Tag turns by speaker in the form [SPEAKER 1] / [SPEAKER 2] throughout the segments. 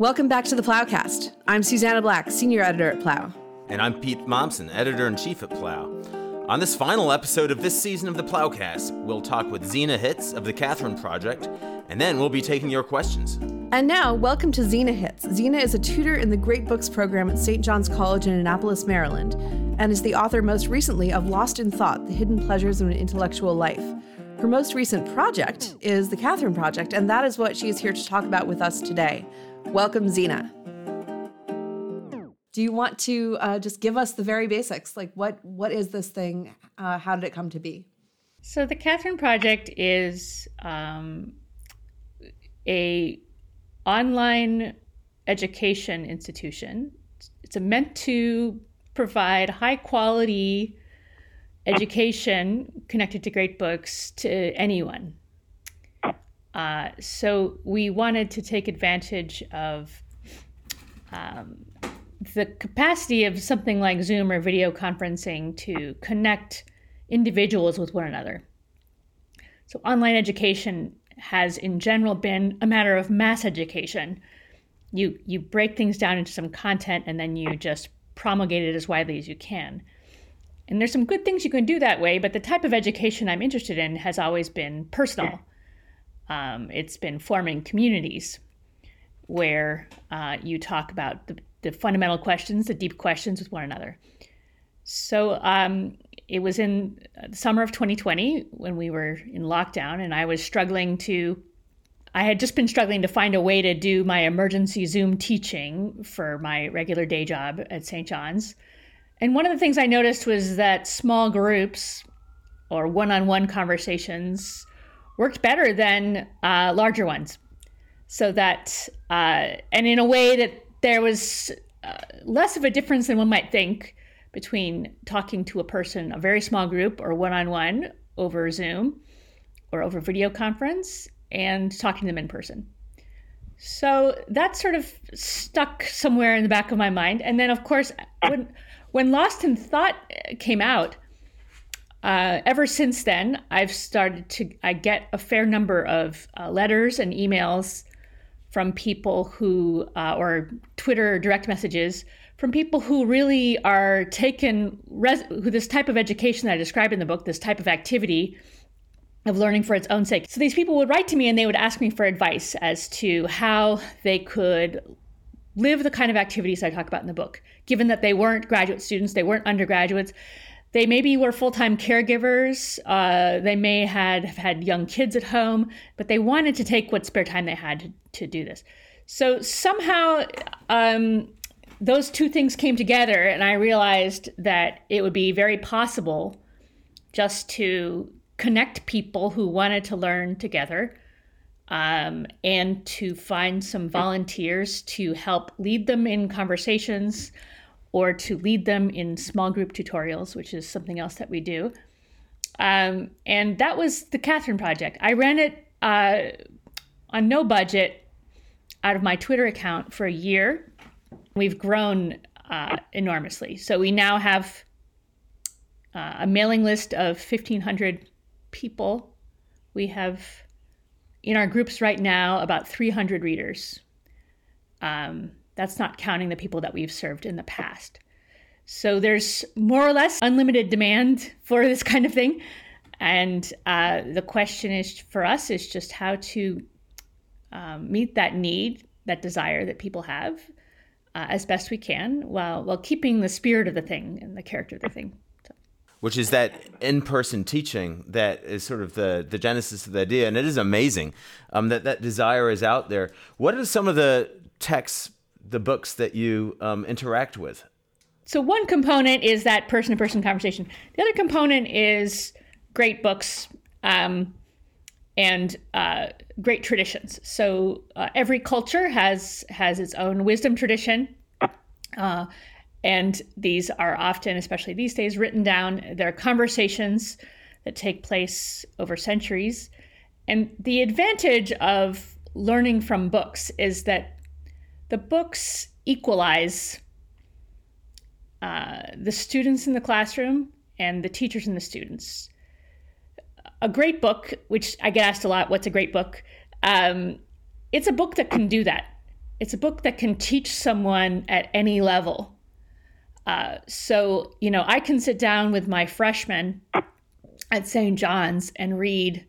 [SPEAKER 1] Welcome back to the PloughCast. I'm Susannah Black, senior editor at Plough.
[SPEAKER 2] And I'm Pete Mommsen, editor in chief at Plough. On this final episode of this season of the PloughCast, we'll talk with Zena Hitz of the Catherine Project, and then we'll be taking your questions.
[SPEAKER 1] And now, welcome to Zena Hitz. Zena is a tutor in the Great Books program at St. John's College in Annapolis, Maryland, and is the author most recently of Lost in Thought The Hidden Pleasures of an Intellectual Life. Her most recent project is the Catherine Project, and that is what she is here to talk about with us today. Welcome, Zena. Do you want to uh, just give us the very basics? Like, what what is this thing? Uh, how did it come to be?
[SPEAKER 3] So, the Catherine Project is um, a online education institution. It's meant to provide high quality education connected to great books to anyone. Uh, so we wanted to take advantage of um, the capacity of something like Zoom or video conferencing to connect individuals with one another. So online education has in general been a matter of mass education. You you break things down into some content and then you just promulgate it as widely as you can. And there's some good things you can do that way, but the type of education I'm interested in has always been personal. Um, it's been forming communities where uh, you talk about the, the, fundamental questions, the deep questions with one another. So um, it was in the summer of 2020 when we were in lockdown, and I was struggling to. I had just been struggling to find a way to do my emergency Zoom teaching for my regular day job at St. John's. And one of the things I noticed was that small groups or one on one conversations worked better than uh, larger ones. So that, uh, and in a way that there was uh, less of a difference than one might think between talking to a person, a very small group, or one on one over Zoom or over video conference, and talking to them in person. So that sort of stuck somewhere in the back of my mind. And then, of course, when when Lost in Thought came out, uh, ever since then, I've started to I get a fair number of uh, letters and emails from people who, uh, or Twitter direct messages from people who really are taken, res- who this type of education that I describe in the book, this type of activity of learning for its own sake. So these people would write to me and they would ask me for advice as to how they could live the kind of activities I talk about in the book, given that they weren't graduate students, they weren't undergraduates they maybe were full-time caregivers uh, they may had have had young kids at home but they wanted to take what spare time they had to, to do this. So somehow um, those two things came together and i realized that it would be very possible just to connect people who wanted to learn together um, and to find some volunteers to help lead them in conversations or to lead them in small group tutorials, which is something else that we do. Um, and that was the Catherine Project. I ran it uh, on no budget out of my Twitter account for a year. We've grown uh, enormously. So we now have uh, a mailing list of 1,500 people. We have in our groups right now about 300 readers. Um, that's not counting the people that we've served in the past. So there's more or less unlimited demand for this kind of thing. And uh, the question is for us is just how to um, meet that need, that desire that people have uh, as best we can while, while keeping the spirit of the thing and the character of the thing.
[SPEAKER 2] Which is that in-person teaching that is sort of the, the genesis of the idea, and it is amazing um, that that desire is out there. What are some of the texts the books that you um, interact with?
[SPEAKER 3] So one component is that person-to-person conversation. The other component is great books um, and uh, great traditions. So uh, every culture has has its own wisdom tradition, uh, and these are often, especially these days, written down. They're conversations that take place over centuries, and the advantage of learning from books is that the books equalize uh, the students in the classroom and the teachers and the students. A great book, which I get asked a lot, what's a great book? Um, it's a book that can do that. it's a book that can teach someone at any level. Uh, so, you know, I can sit down with my freshmen at St. John's and read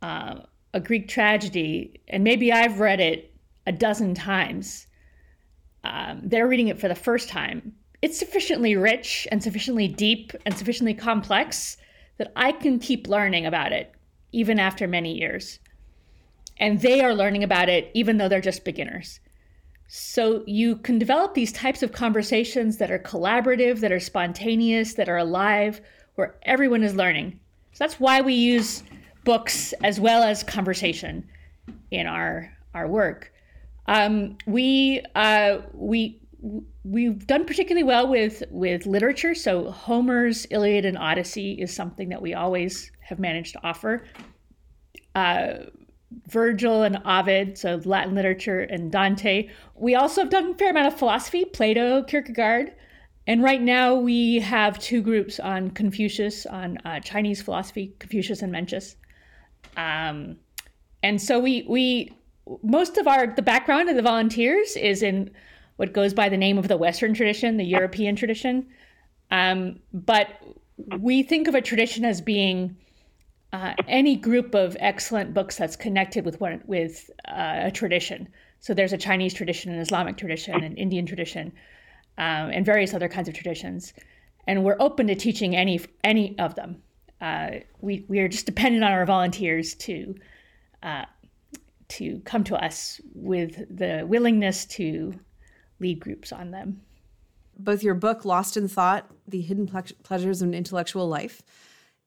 [SPEAKER 3] uh, a Greek tragedy, and maybe I've read it a dozen times. Um, they're reading it for the first time. It's sufficiently rich and sufficiently deep and sufficiently complex that I can keep learning about it even after many years. And they are learning about it even though they're just beginners. So you can develop these types of conversations that are collaborative, that are spontaneous, that are alive, where everyone is learning. So that's why we use books as well as conversation in our our work. Um, we uh, we we've done particularly well with with literature. So Homer's Iliad and Odyssey is something that we always have managed to offer. Uh, Virgil and Ovid, so Latin literature and Dante. We also have done a fair amount of philosophy, Plato, Kierkegaard. And right now we have two groups on Confucius, on uh, Chinese philosophy, Confucius and Mencius. Um, and so we we most of our the background of the volunteers is in what goes by the name of the Western tradition, the European tradition. Um, but we think of a tradition as being uh, any group of excellent books that's connected with one with uh, a tradition. So there's a Chinese tradition, an Islamic tradition, an Indian tradition, um, and various other kinds of traditions. And we're open to teaching any any of them. Uh, we we are just dependent on our volunteers to uh, to come to us with the willingness to lead groups on them.
[SPEAKER 1] Both your book, Lost in Thought The Hidden Ple- Pleasures of an Intellectual Life,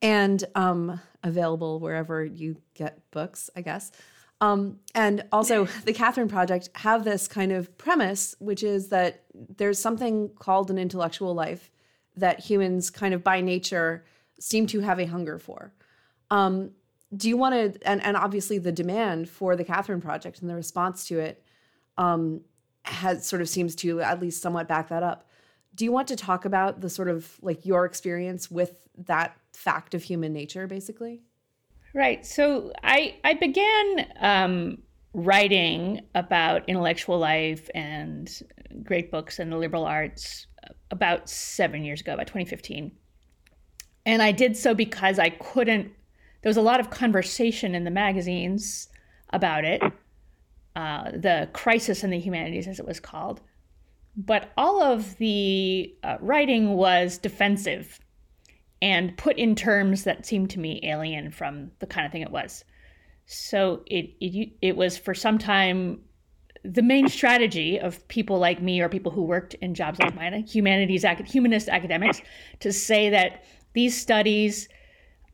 [SPEAKER 1] and um, available wherever you get books, I guess. Um, and also, the Catherine Project have this kind of premise, which is that there's something called an intellectual life that humans, kind of by nature, seem to have a hunger for. Um, do you want to and, and obviously the demand for the catherine project and the response to it um, has sort of seems to at least somewhat back that up. Do you want to talk about the sort of like your experience with that fact of human nature basically?
[SPEAKER 3] Right. So i i began um, writing about intellectual life and great books and the liberal arts about seven years ago about 2015 and i did so because i couldn't there was a lot of conversation in the magazines about it, uh, the crisis in the humanities, as it was called. But all of the uh, writing was defensive and put in terms that seemed to me alien from the kind of thing it was. So it it, it was for some time the main strategy of people like me or people who worked in jobs like mine, humanities, humanist academics, to say that these studies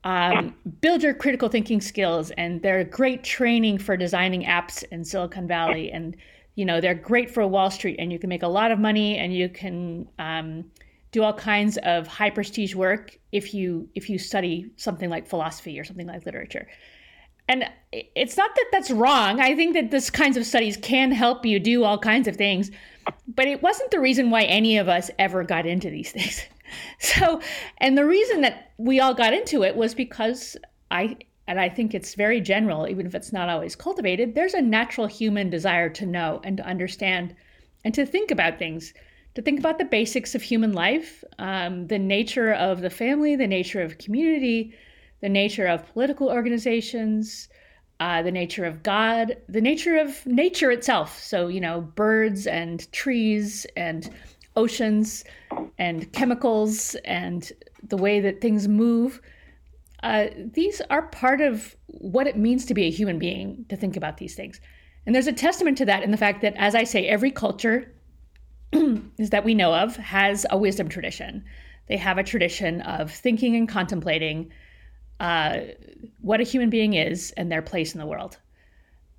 [SPEAKER 3] um, build your critical thinking skills and they're great training for designing apps in silicon valley. And you know they're great for wall street and you can make a lot of money and you can um, do all kinds of high prestige work if you if you study something like philosophy or something like literature. And it's not that that's wrong. I think that this kinds of studies can help you do all kinds of things but it wasn't the reason why any of us ever got into these things so, and the reason that we all got into it was because I, and I think it's very general, even if it's not always cultivated, there's a natural human desire to know and to understand and to think about things, to think about the basics of human life, um, the nature of the family, the nature of community, the nature of political organizations. Uh, the nature of God, the nature of nature itself. So, you know, birds and trees and oceans and chemicals and the way that things move. Uh, these are part of what it means to be a human being to think about these things. And there's a testament to that in the fact that, as I say, every culture is that we know of has a wisdom tradition. They have a tradition of thinking and contemplating uh, what a human being is and their place in the world.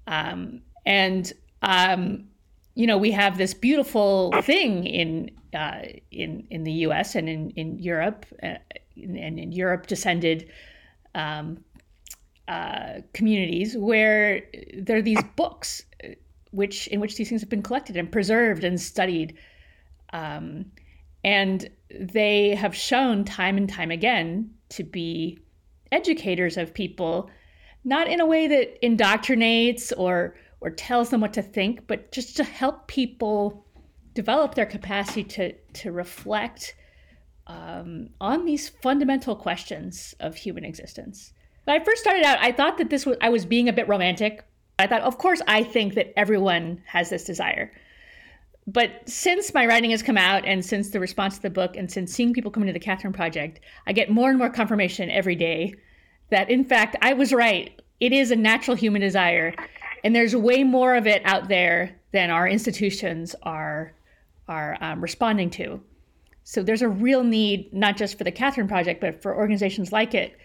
[SPEAKER 3] Um, and um, you know, we have this beautiful thing in uh, in in the U.S. and in in Europe uh, and in Europe descended um, uh, communities where there are these books uh, which in which these things have been collected and preserved and studied, um, and they have shown time and time again to be educators of people, not in a way that indoctrinates or or tells them what to think, but just to help people develop their capacity to to reflect um, on these fundamental questions of human existence. When I first started out, I thought that this was I was being a bit romantic. I thought, of course, I think that everyone has this desire. But since my writing has come out, and since the response to the book, and since seeing people come into the Catherine Project, I get more and more confirmation every day that, in fact, I was right. It is a natural human desire, and there's way more of it out there than our institutions are are um, responding to. So there's a real need, not just for the Catherine Project, but for organizations like it,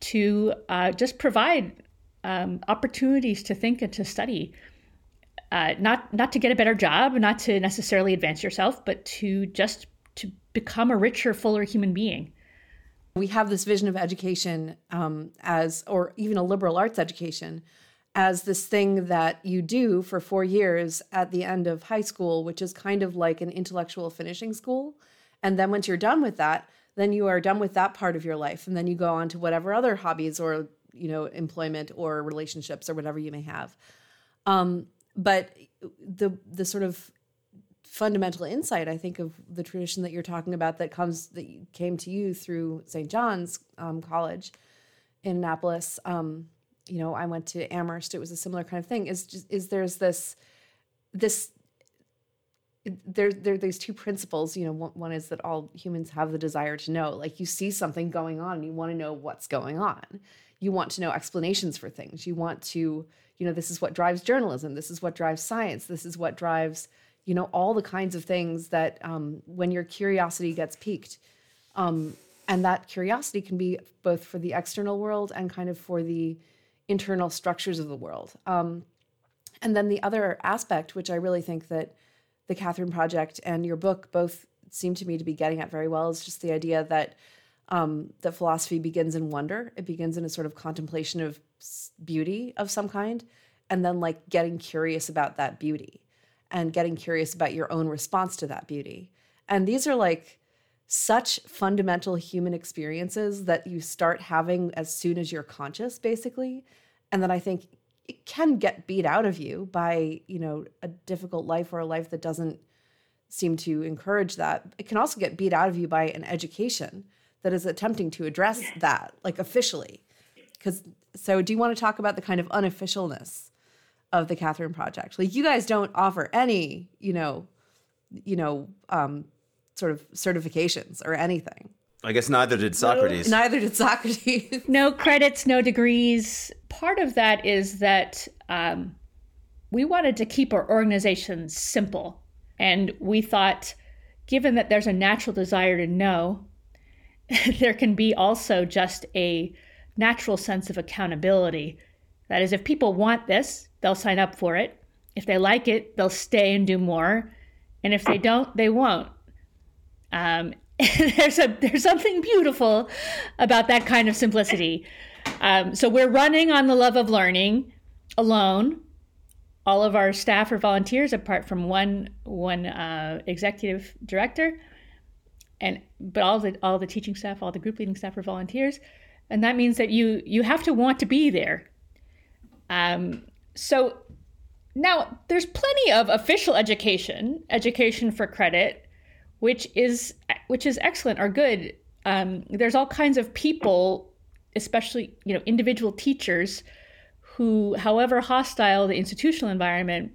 [SPEAKER 3] to uh, just provide um, opportunities to think and to study. Uh, not not to get a better job, not to necessarily advance yourself, but to just to become a richer, fuller human being.
[SPEAKER 1] We have this vision of education um, as, or even a liberal arts education, as this thing that you do for four years at the end of high school, which is kind of like an intellectual finishing school. And then once you're done with that, then you are done with that part of your life. And then you go on to whatever other hobbies or, you know, employment or relationships or whatever you may have. Um, but the the sort of fundamental insight, I think, of the tradition that you're talking about that comes that came to you through St. John's um, College in Annapolis. Um, you know, I went to Amherst. It was a similar kind of thing. Is just is there's this this there there there's two principles. You know, one, one is that all humans have the desire to know. Like you see something going on, and you want to know what's going on. You want to know explanations for things. You want to, you know, this is what drives journalism. This is what drives science. This is what drives, you know, all the kinds of things that um, when your curiosity gets piqued. Um, and that curiosity can be both for the external world and kind of for the internal structures of the world. Um, and then the other aspect, which I really think that the Catherine Project and your book both seem to me to be getting at very well, is just the idea that um, that philosophy begins in wonder. It begins in a sort of contemplation of beauty of some kind, and then like getting curious about that beauty and getting curious about your own response to that beauty. And these are like such fundamental human experiences that you start having as soon as you're conscious basically. And then i think it can get beat out of you by you know a difficult life or a life that doesn't seem to encourage that. It can also get beat out of you by an education that is attempting to address that like officially. Because so do you want to talk about the kind of unofficialness of the catherine project? Like you guys don't offer any you know you know um sort of certifications or anything.
[SPEAKER 2] I guess neither did Socrates.
[SPEAKER 1] Neither did Socrates.
[SPEAKER 3] no credits, no degrees. Part of that is that um, we wanted to keep our organization simple. And we thought, given that there's a natural desire to know, there can be also just a natural sense of accountability. That is, if people want this, they'll sign up for it. If they like it, they'll stay and do more. And if they don't, they won't. Um, there's a there's something beautiful about that kind of simplicity. Um, so we're running on the love of learning alone. All of our staff are volunteers, apart from one one uh, executive director, and but all the all the teaching staff, all the group leading staff are volunteers, and that means that you you have to want to be there. Um, so now there's plenty of official education, education for credit, which is which is excellent or good. Um, there's all kinds of people, especially you know individual teachers, who, however hostile the institutional environment,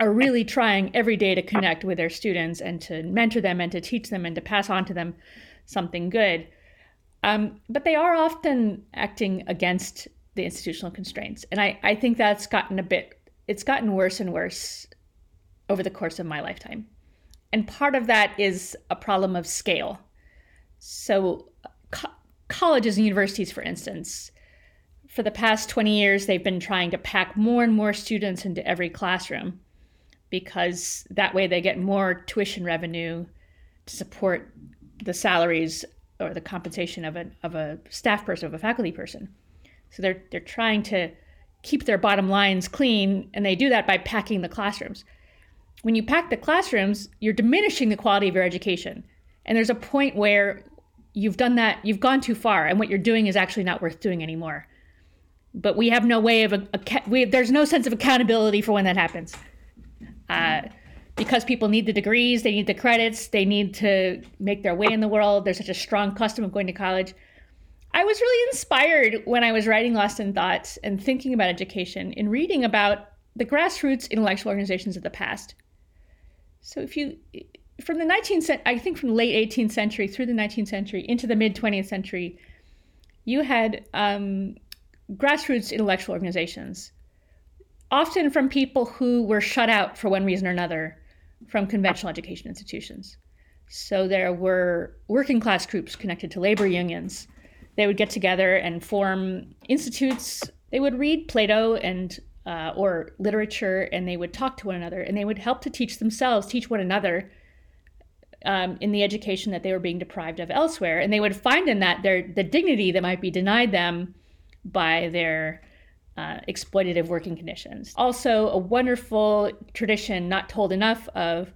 [SPEAKER 3] are really trying every day to connect with their students and to mentor them and to teach them and to pass on to them something good. Um, but they are often acting against the institutional constraints, and I, I think that's gotten a bit. It's gotten worse and worse over the course of my lifetime. And part of that is a problem of scale. So, co- colleges and universities, for instance, for the past 20 years, they've been trying to pack more and more students into every classroom because that way they get more tuition revenue to support the salaries or the compensation of a, of a staff person, of a faculty person. So they're, they're trying to keep their bottom lines clean, and they do that by packing the classrooms when you pack the classrooms, you're diminishing the quality of your education. And there's a point where you've done that, you've gone too far, and what you're doing is actually not worth doing anymore. but we have no way of a, a we, there's no sense of accountability for when that happens. Uh, because people need the degrees, they need the credits, they need to make their way in the world. There's such a strong custom of going to college. I was really inspired when I was writing Lost in Thoughts and thinking about education in reading about the grassroots intellectual organizations of the past. So if you from the 19th I think from late 18th century through the 19th century into the mid 20th century, you had um, grassroots intellectual organizations, often from people who were shut out for one reason or another from conventional education institutions. So there were working class groups connected to labor unions they would get together and form institutes. They would read Plato and uh, or literature, and they would talk to one another, and they would help to teach themselves, teach one another um, in the education that they were being deprived of elsewhere, and they would find in that their the dignity that might be denied them by their uh, exploitative working conditions. Also, a wonderful tradition not told enough of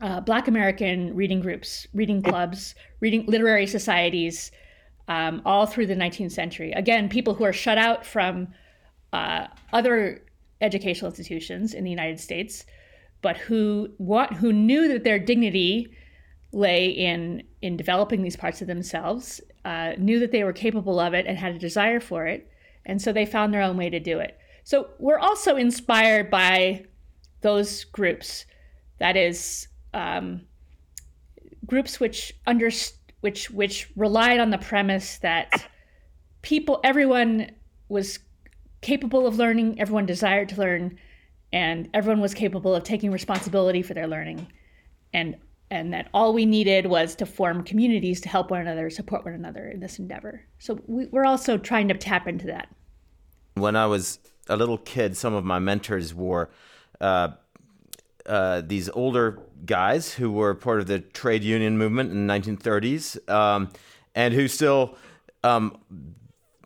[SPEAKER 3] uh, Black American reading groups, reading clubs, reading literary societies um, all through the 19th century. Again, people who are shut out from uh, other educational institutions in the United States, but who want who knew that their dignity lay in in developing these parts of themselves, uh, knew that they were capable of it and had a desire for it, and so they found their own way to do it. So we're also inspired by those groups, that is, um, groups which understand which which relied on the premise that people everyone was capable of learning, everyone desired to learn, and everyone was capable of taking responsibility for their learning. And and that all we needed was to form communities to help one another, support one another in this endeavor. So we, are also trying to tap into that.
[SPEAKER 2] When I was a little kid, some of my mentors were uh, uh, these older guys who were part of the trade union movement in the 1930s um, and who still, um,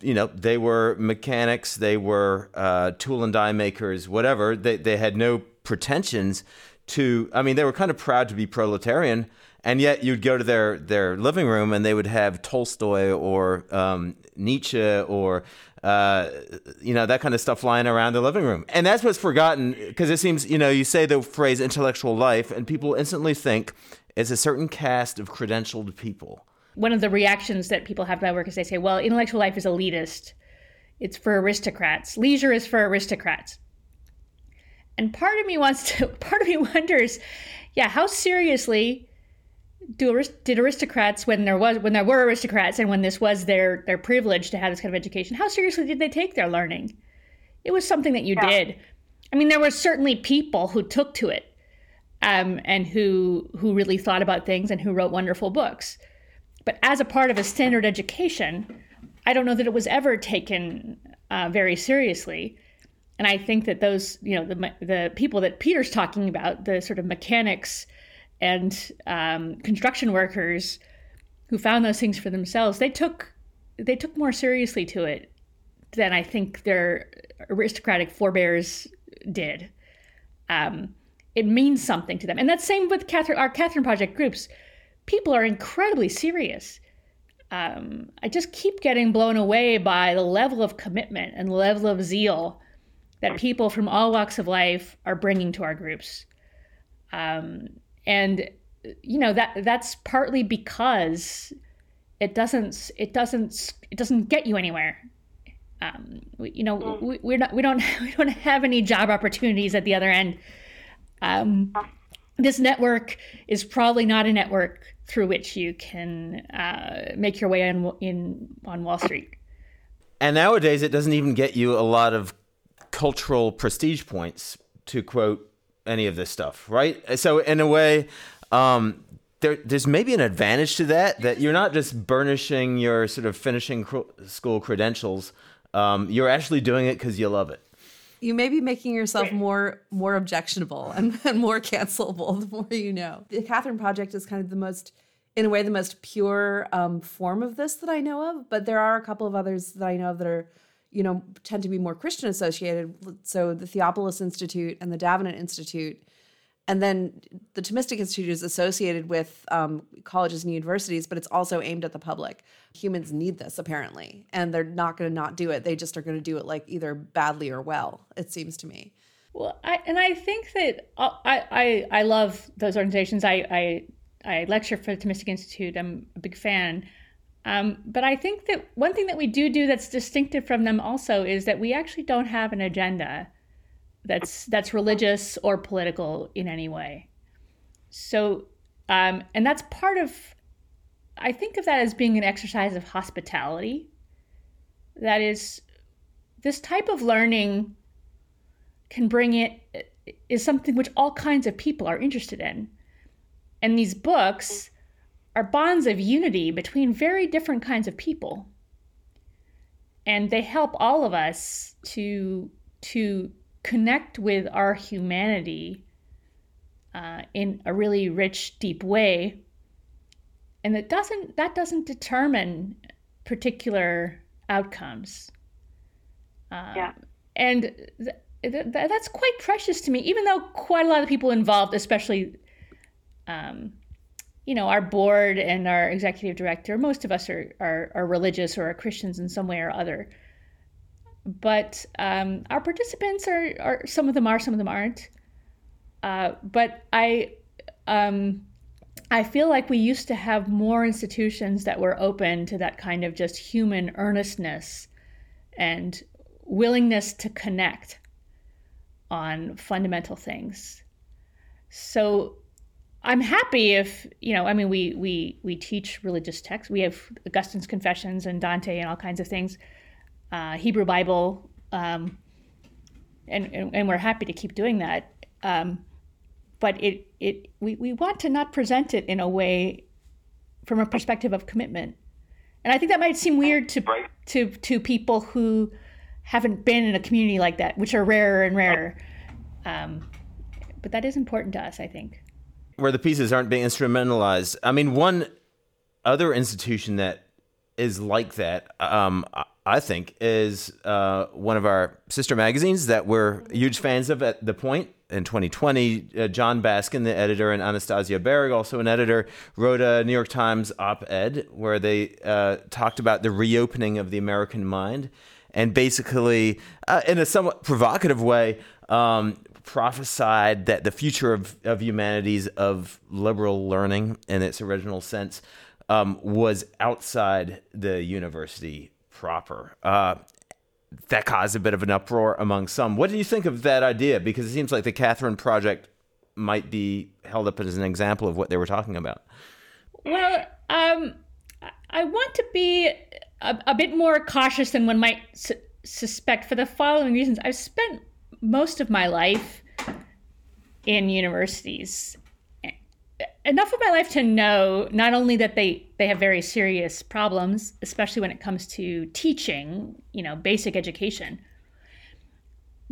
[SPEAKER 2] you know, they were mechanics, they were uh, tool and die makers, whatever. They, they had no pretensions to, I mean, they were kind of proud to be proletarian. And yet you'd go to their, their living room and they would have Tolstoy or um, Nietzsche or uh, you know, that kind of stuff lying around the living room. And that's what's forgotten because it seems, you know, you say the phrase intellectual life and people instantly think it's a certain cast of credentialed people.
[SPEAKER 3] One of the reactions that people have to my work is they say, well, intellectual life is elitist. It's for aristocrats. Leisure is for aristocrats. And part of me wants to, part of me wonders, yeah, how seriously do did aristocrats when there was when there were aristocrats and when this was their their privilege to have this kind of education how seriously did they take their learning it was something that you yeah. did i mean there were certainly people who took to it um, and who who really thought about things and who wrote wonderful books but as a part of a standard education i don't know that it was ever taken uh, very seriously and i think that those you know the the people that peter's talking about the sort of mechanics and um, construction workers who found those things for themselves, they took they took more seriously to it than I think their aristocratic forebears did. Um, it means something to them, and that's same with Catherine, our Catherine Project groups. People are incredibly serious. Um, I just keep getting blown away by the level of commitment and the level of zeal that people from all walks of life are bringing to our groups. Um, and you know that that's partly because it doesn't it doesn't it doesn't get you anywhere um, we, you know mm. we, we're not we don't we don't have any job opportunities at the other end um, this network is probably not a network through which you can uh, make your way in, in on Wall Street.
[SPEAKER 2] And nowadays, it doesn't even get you a lot of cultural prestige points, to quote any of this stuff, right? So in a way, um, there, there's maybe an advantage to that that you're not just burnishing your sort of finishing cr- school credentials. Um, you're actually doing it because you love it.
[SPEAKER 1] You may be making yourself more more objectionable and, and more cancelable the more you know. The Catherine Project is kind of the most, in a way, the most pure um, form of this that I know of. But there are a couple of others that I know of that are you know, tend to be more Christian associated. So the Theopolis Institute and the Davenant Institute and then the Thomistic Institute is associated with um, colleges and universities, but it's also aimed at the public. Humans need this apparently, and they're not going to not do it. They just are going to do it like either badly or well. It seems to me.
[SPEAKER 3] Well, I, and I think that uh, I, I I love those organizations. I I, I lecture for the Thomistic Institute. I'm a big fan. Um, but I think that one thing that we do do that's distinctive from them also is that we actually don't have an agenda that's that's religious or political in any way. So, um, and that's part of. I think of that as being an exercise of hospitality. That is, this type of learning can bring it is something which all kinds of people are interested in, and these books are bonds of unity between very different kinds of people, and they help all of us to to connect with our humanity uh, in a really rich, deep way, and that doesn't that doesn't determine particular outcomes.
[SPEAKER 4] Uh, yeah.
[SPEAKER 3] And th- th- that's quite precious to me, even though quite a lot of people involved, especially, um, you know, our board and our executive director, most of us are, are, are religious or are Christians in some way or other but um, our participants are, are some of them are, some of them aren't. Uh, but I, um, I feel like we used to have more institutions that were open to that kind of just human earnestness and willingness to connect on fundamental things. So I'm happy if you know. I mean, we we we teach religious texts. We have Augustine's Confessions and Dante and all kinds of things uh, Hebrew Bible, um, and, and, and we're happy to keep doing that. Um, but it it we, we want to not present it in a way from a perspective of commitment, and I think that might seem weird to right. to to people who haven't been in a community like that, which are rarer and rarer. Um, but that is important to us, I think.
[SPEAKER 2] Where the pieces aren't being instrumentalized. I mean, one other institution that is like that. Um, I think, is uh, one of our sister magazines that we're huge fans of at the point. In 2020, uh, Jon Baskin, the editor, and Anastasia Berg, also an editor, wrote a New York Times op ed where they uh, talked about the reopening of the American mind and basically, uh, in a somewhat provocative way, um, prophesied that the future of, of humanities, of liberal learning in its original sense, um, was outside the university proper. Uh, that caused a bit of an uproar among some. What do you think of that idea? Because it seems like the Catherine Project might be held up as an example of what they were talking about.
[SPEAKER 3] Well, um, I want to be a, a, bit more cautious than one might su- suspect for the following reasons. I've spent most of my life in universities enough of my life to know not only that they they have very serious problems especially when it comes to teaching you know basic education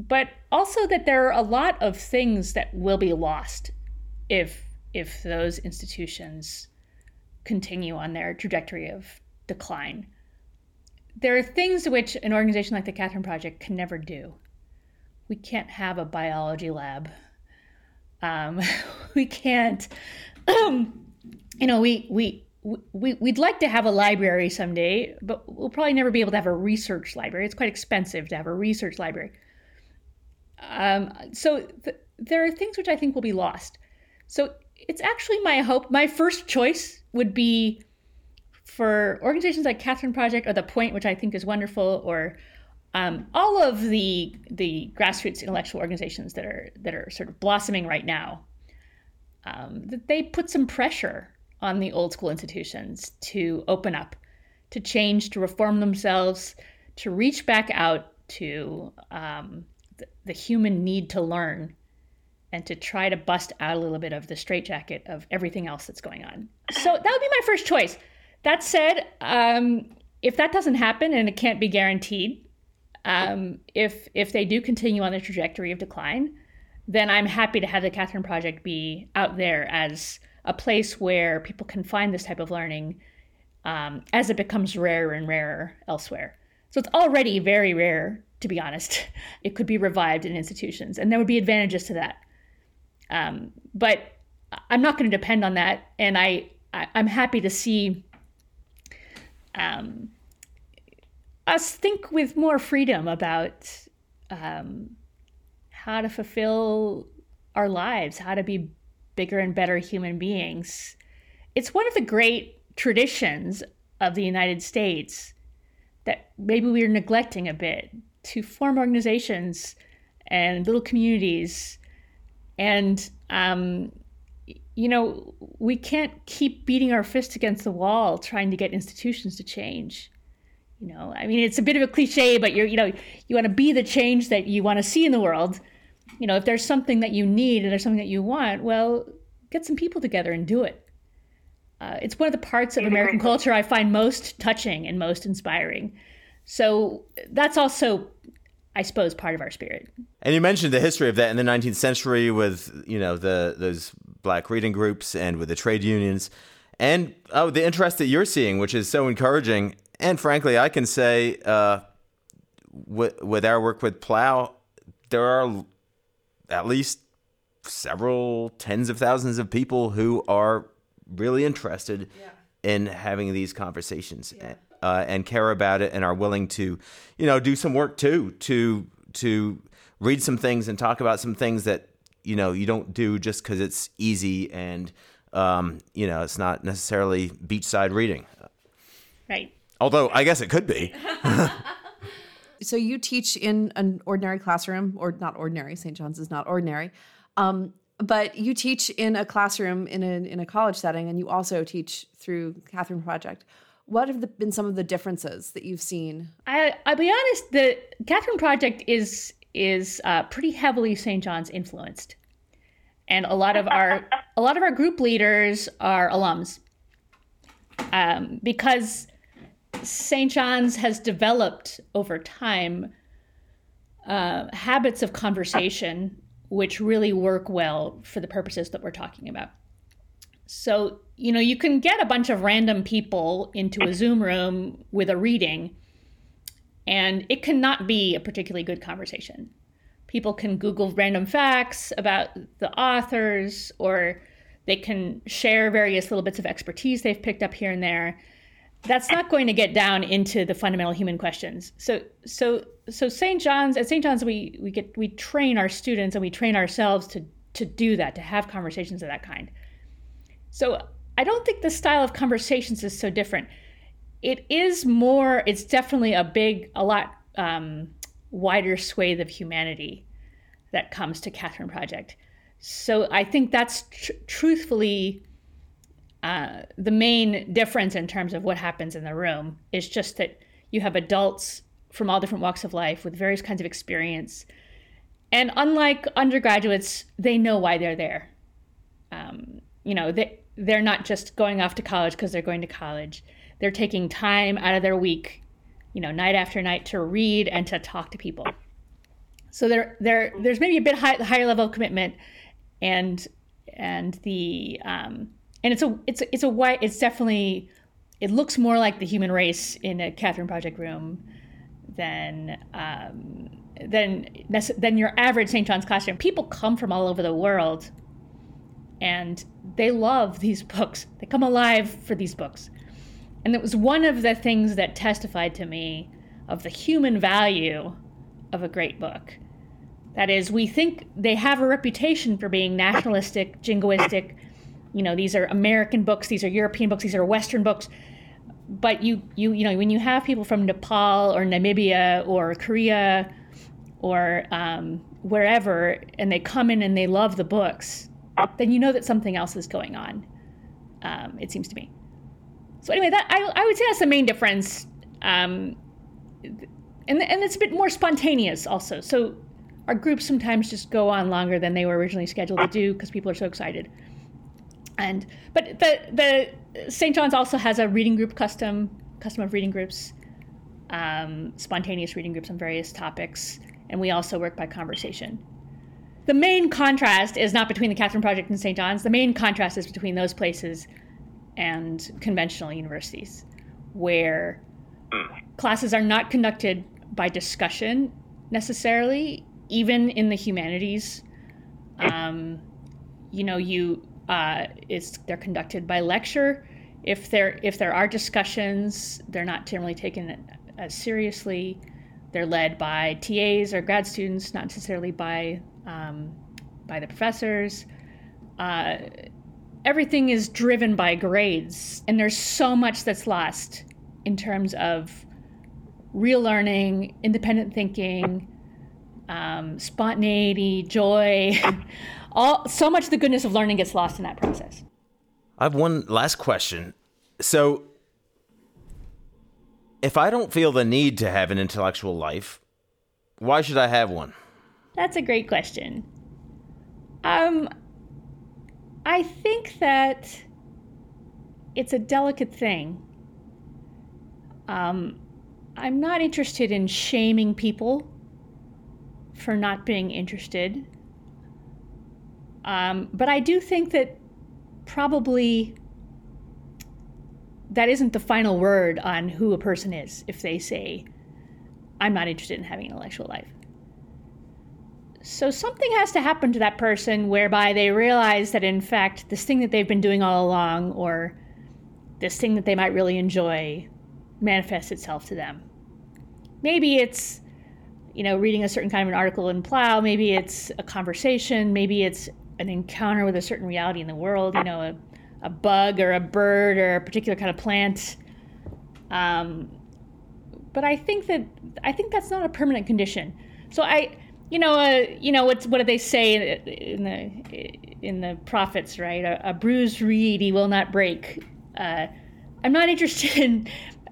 [SPEAKER 3] but also that there are a lot of things that will be lost if if those institutions continue on their trajectory of decline. There are things which an organization like the catherine project can never do. We can't have a biology lab. Um, we can't you know, we we we, we'd like to have a library someday, but we'll probably never be able to have a research library. It's quite expensive to have a research library. Um, so th- there are things which I think will be lost. So it's actually my hope. My first choice would be for organizations like Catherine Project or The Point, which I think is wonderful, or um, all of the the grassroots intellectual organizations that are that are sort of blossoming right now um, that they put some pressure on the old school institutions to open up, to change, to reform themselves, to reach back out to um, the, the, human need to learn and to try to bust out a little bit of the straitjacket of everything else that's going on. So that would be my first choice. That said, um, if that doesn't happen and it can't be guaranteed, um, if if they do continue on the trajectory of decline, then I'm happy to have the Catherine Project be out there as a place where people can find this type of learning um, as it becomes rarer and rarer elsewhere. So it's already very rare, to be honest. It could be revived in institutions, and there would be advantages to that. Um, but I'm not going to depend on that, and I, I am happy to see um, us think with more freedom about um, how to fulfill our lives, how to be bigger and better human beings. It's one of the great traditions of the United States that maybe we're neglecting a bit to form organizations and little communities. And, um, you know, we can't keep beating our fist against the wall trying to get institutions to change. You know, I mean, it's a bit of a cliche, but you're, you know, you want to be the change that you want to see in the world. You know, if there's something that you need and there's something that you want, well, get some people together and do it. Uh, it's one of the parts of American culture I find most touching and most inspiring. So that's also, I suppose, part of our spirit.
[SPEAKER 2] And you mentioned the history of that in the 19th century with you know the those black reading groups and with the trade unions, and oh, the interest that you're seeing, which is so encouraging. And frankly, I can say, uh, with, with our work with Plough, there are at least several tens of thousands of people who are really interested yeah. in having these conversations yeah. uh, and care about it and are willing to, you know, do some work too to to read some things and talk about some things that you know you don't do just because it's easy and um, you know it's not necessarily beachside reading.
[SPEAKER 3] Right.
[SPEAKER 2] Although I guess it could be.
[SPEAKER 1] so you teach in an ordinary classroom, or not ordinary. St. John's is not ordinary. Um, but you teach in a classroom in a in a college setting, and you also teach through Catherine Project. What have the, been some of the differences that you've seen?
[SPEAKER 3] I I'll be honest. The Catherine Project is is uh, pretty heavily St. John's influenced, and a lot of our a lot of our group leaders are alums, um, because St. John's has developed over time uh, habits of conversation which really work well for the purposes that we're talking about. So, you know, you can get a bunch of random people into a Zoom room with a reading, and it cannot be a particularly good conversation. People can Google random facts about the authors, or they can share various little bits of expertise they've picked up here and there that's not going to get down into the fundamental human questions. So so so St. John's at St. John's we we get we train our students and we train ourselves to to do that, to have conversations of that kind. So I don't think the style of conversations is so different. It is more, it's definitely a big, a lot um, wider swathe of humanity that comes to Catherine Project. So I think that's tr- truthfully uh, the main difference in terms of what happens in the room is just that you have adults from all different walks of life with various kinds of experience. And unlike undergraduates, they know why they're there. Um, you know, they, they're not just going off to college because they're going to college. They're taking time out of their week, you know, night after night to read and to talk to people. So there, there, there's maybe a bit high, higher level of commitment, and and the um, and it's a it's a, it's a white it's definitely it looks more like the human race in a Catherine Project room than um, than than your average St. John's classroom. People come from all over the world, and they love these books. They come alive for these books, and it was one of the things that testified to me of the human value of a great book. That is, we think they have a reputation for being nationalistic, jingoistic you know these are american books these are european books these are western books. But you you you know when you have people from nepal or namibia or korea or um, wherever and they come in and they love the books then you know that something else is going on um, it seems to me. So anyway that i, I would say that's the main difference um, and, and it's a bit more spontaneous also. So our groups sometimes just go on longer than they were originally scheduled to do because people are so excited and but the the St. John's also has a reading group custom custom of reading groups, um, spontaneous reading groups on various topics, and we also work by conversation. The main contrast is not between the Catherine Project and St. John's. The main contrast is between those places and conventional universities, where classes are not conducted by discussion necessarily, even in the humanities. Um, you know, you uh, it's they're conducted by lecture. If there if there are discussions, they're not generally taken as seriously. They're led by TAs or grad students, not necessarily by um, by the professors. Uh, everything is driven by grades, and there's so much that's lost in terms of real learning, independent thinking, um, spontaneity, joy. All so much of the goodness of learning gets lost in that process.
[SPEAKER 2] I have one last question. So, if I don't feel the need to have an intellectual life, why should I have one?
[SPEAKER 3] That's a great question. Um, I think that it's a delicate thing. Um, I'm not interested in shaming people for not being interested. Um, but I do think that probably that isn't the final word on who a person is if they say, I'm not interested in having an intellectual life. So something has to happen to that person whereby they realize that, in fact, this thing that they've been doing all along, or this thing that they might really enjoy, manifests itself to them. Maybe it's, you know, reading a certain kind of an article in Plough. Maybe it's a conversation. Maybe it's an encounter with a certain reality in the world. You know, a, a bug or a bird or a particular kind of plant. Um, but I think that I think that's not a permanent condition. So I you know, uh, you know what do they say in the in the prophets, right? A, a bruised reed he will not break. Uh, I'm not interested in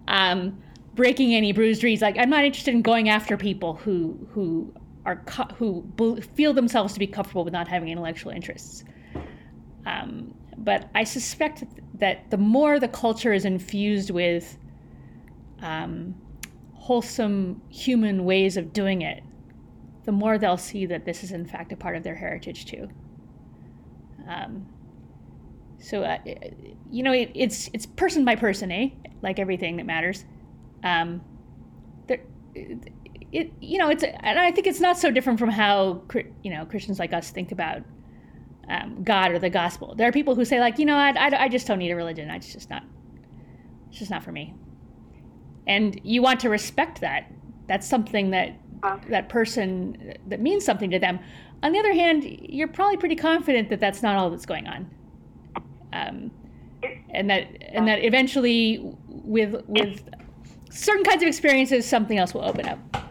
[SPEAKER 3] um, breaking any bruised reeds. Like I'm not interested in going after people who who are who feel themselves to be comfortable with not having intellectual interests. Um, but I suspect that the more the culture is infused with um, wholesome human ways of doing it, the more they'll see that this is in fact a part of their heritage too. Um, so uh, you know it, it's it's person by person, eh? Like everything that matters. Um, there, it you know it's and I think it's not so different from how you know Christians like us think about um, God or the gospel. There are people who say like you know I, I, I just don't need a religion. It's just not it's just not for me. And you want to respect that. That's something that that person that means something to them. On the other hand, you're probably pretty confident that that's not all that's going on, um, and that and that eventually, with with certain kinds of experiences, something else will open up.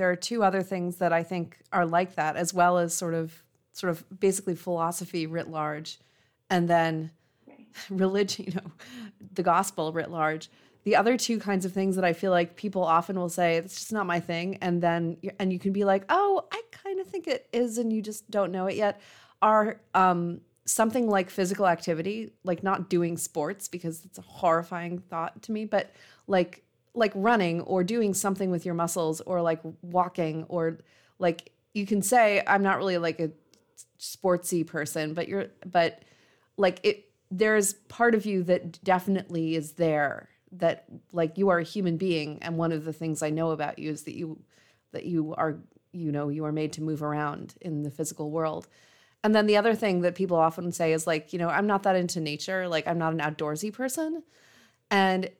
[SPEAKER 1] There are two other things that I think are like that, as well as sort of sort of basically philosophy writ large, and then religion, you know, the gospel writ large the other two kinds of things that I feel like people often will say, it's just not my thing. And then, and you can be like, oh, I kind of think it is, and you just don't know it yet, are um, something like physical activity, like not doing sports, because it's a horrifying thought to me, but like, like running or doing something with your muscles or like walking or like you can say i'm not really like a sportsy person but you're but like it there's part of you that definitely is there that like you are a human being. And one of the things i know about you is that you that you are you know you are made to move around in the physical world. And then the other thing that people often say is like you know i'm not that into nature. Like i'm not an outdoorsy person. And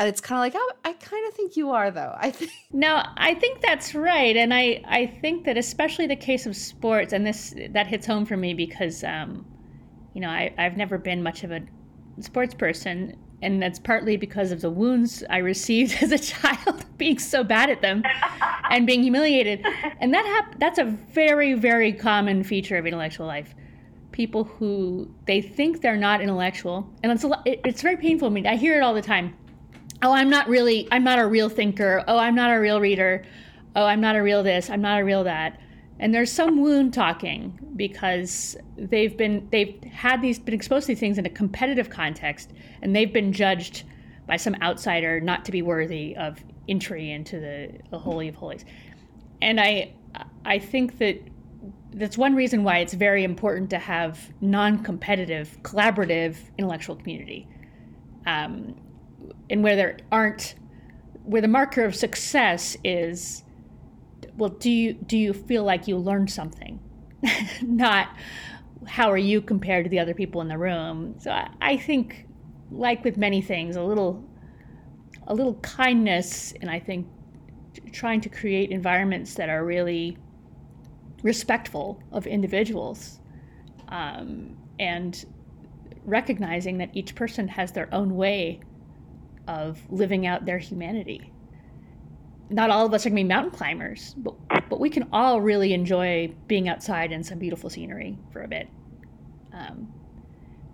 [SPEAKER 1] and it's kind of like oh, i kind of think you are though i think
[SPEAKER 3] no i think that's right and i i think that especially the case of sports and this that hits home for me because um you know I, i've never been much of a sports person and that's partly because of the wounds I received as a child, being so bad at them and being humiliated. And that hap- that's a very, very common feature of intellectual life. People who they think they're not intellectual, and it's a lot, it, it's very painful to me. I hear it all the time. Oh, I'm not really, I'm not a real thinker. Oh, I'm not a real reader. Oh, I'm not a real this. I'm not a real that and there's some wound talking because they've been they've had these been exposed to these things in a competitive context and they've been judged by some outsider not to be worthy of entry into the, the holy of holies and i i think that that's one reason why it's very important to have non-competitive collaborative intellectual community um, and where there aren't where the marker of success is well do you do you feel like you learned something not how are you compared to the other people in the room. So I, I think, like with many things, a little a little kindness, and I think trying to create environments that are really respectful of individuals um, and recognizing that each person has their own way of living out their humanity. Not all of us are going to be mountain climbers, but, but we can all really enjoy being outside in some beautiful scenery for a bit. Um,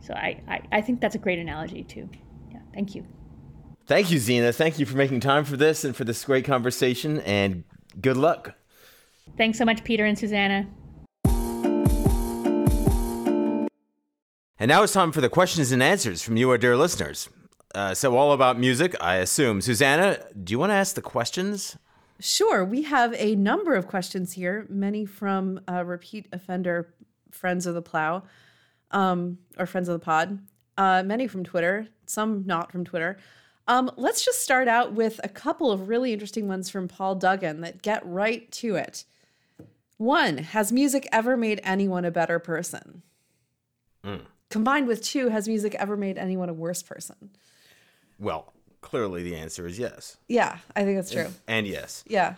[SPEAKER 3] so I, I, I think that's a great analogy too. Yeah, thank you.
[SPEAKER 2] Thank you, Zena. Thank you for making time for this and for this great conversation, and good luck.
[SPEAKER 3] Thanks so much, Peter and Susannah.
[SPEAKER 2] And now it's time for the questions and answers from you, our dear listeners. Uh, so, all about music, I assume. Susannah, do you want to ask the questions?
[SPEAKER 1] Sure. We have a number of questions here, many from uh, repeat offender friends of the Plough um, or friends of the pod, uh, many from Twitter, some not from Twitter. Um, let's just start out with a couple of really interesting ones from Paul Duggan that get right to it. One, has music ever made anyone a better person? Mm. Combined with two, has music ever made anyone a worse person?
[SPEAKER 2] Well, clearly the answer is yes.
[SPEAKER 1] Yeah, I think that's true.
[SPEAKER 2] And yes.
[SPEAKER 1] Yeah.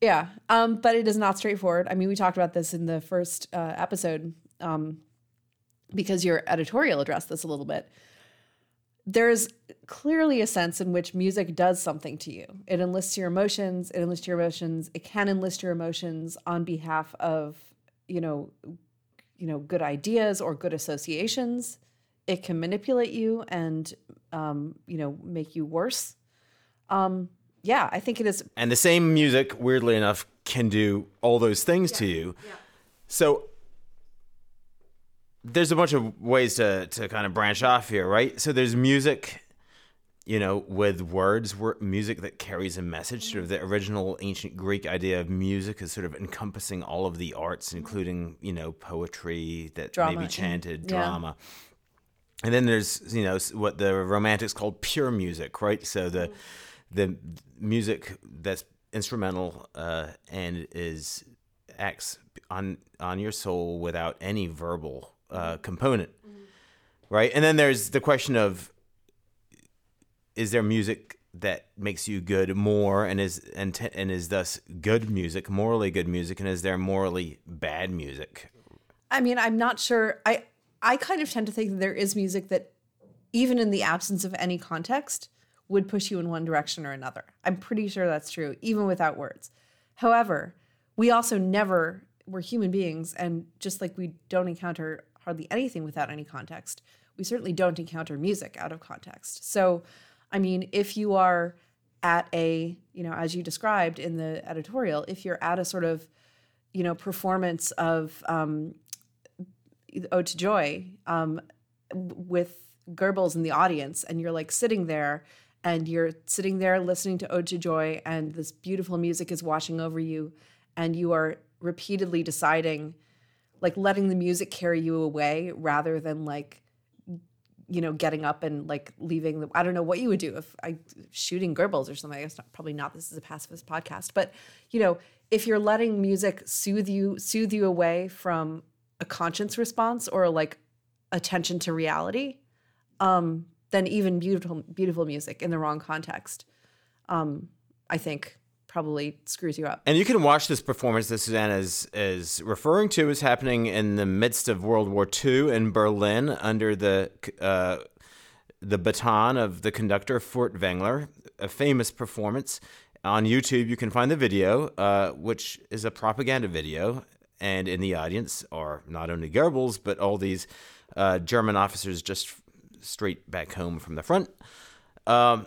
[SPEAKER 1] Yeah. Um, but it is not straightforward. I mean, we talked about this in the first uh, episode um, because your editorial addressed this a little bit there's clearly a sense in which music does something to you. It enlists your emotions, it enlists your emotions, it can enlist your emotions on behalf of, you know, you know, good ideas or good associations. It can manipulate you and um, you know, make you worse. Um, yeah, I think it is.
[SPEAKER 2] And the same music, weirdly enough, can do all those things
[SPEAKER 1] yeah,
[SPEAKER 2] to you.
[SPEAKER 1] Yeah.
[SPEAKER 2] So there's a bunch of ways to to kind of branch off here, right? So there's music, you know, with words, music that carries a message. Sort of the original ancient Greek idea of music is sort of encompassing all of the arts, including you know poetry that
[SPEAKER 1] drama.
[SPEAKER 2] may be chanted,
[SPEAKER 1] yeah.
[SPEAKER 2] drama. And then there's you know what the Romantics called pure music, right? So the the music that's instrumental uh, and is acts on on your soul without any verbal uh, component, mm-hmm. right? And then there's the question of is there music that makes you good more and is and, t- and is thus good music, morally good music, and is there morally bad music?
[SPEAKER 1] I mean, I'm not sure. I I kind of tend to think that there is music that, even in the absence of any context, would push you in one direction or another. I'm pretty sure that's true, even without words. However, we also never we're human beings, and just like we don't encounter hardly anything without any context. We certainly don't encounter music out of context. So, I mean, if you are at a, you know, as you described in the editorial, if you're at a sort of, you know, performance of um, Ode to Joy um, with Goebbels in the audience, and you're like sitting there and you're sitting there listening to Ode to Joy, and this beautiful music is washing over you, and you are repeatedly deciding like letting the music carry you away rather than like you know getting up and like leaving the i don't know what you would do if i shooting Goebbels or something i guess not, probably not this is a pacifist podcast but you know if you're letting music soothe you soothe you away from a conscience response or like attention to reality um then even beautiful beautiful music in the wrong context um i think probably screws you up.
[SPEAKER 2] And you can watch this performance that Susannah is, is referring to is happening in the midst of World War II in Berlin under the uh, the baton of the conductor Furtwängler, a famous performance. On YouTube, you can find the video, uh, which is a propaganda video. And in the audience are not only Goebbels, but all these uh, German officers just straight back home from the front. Um,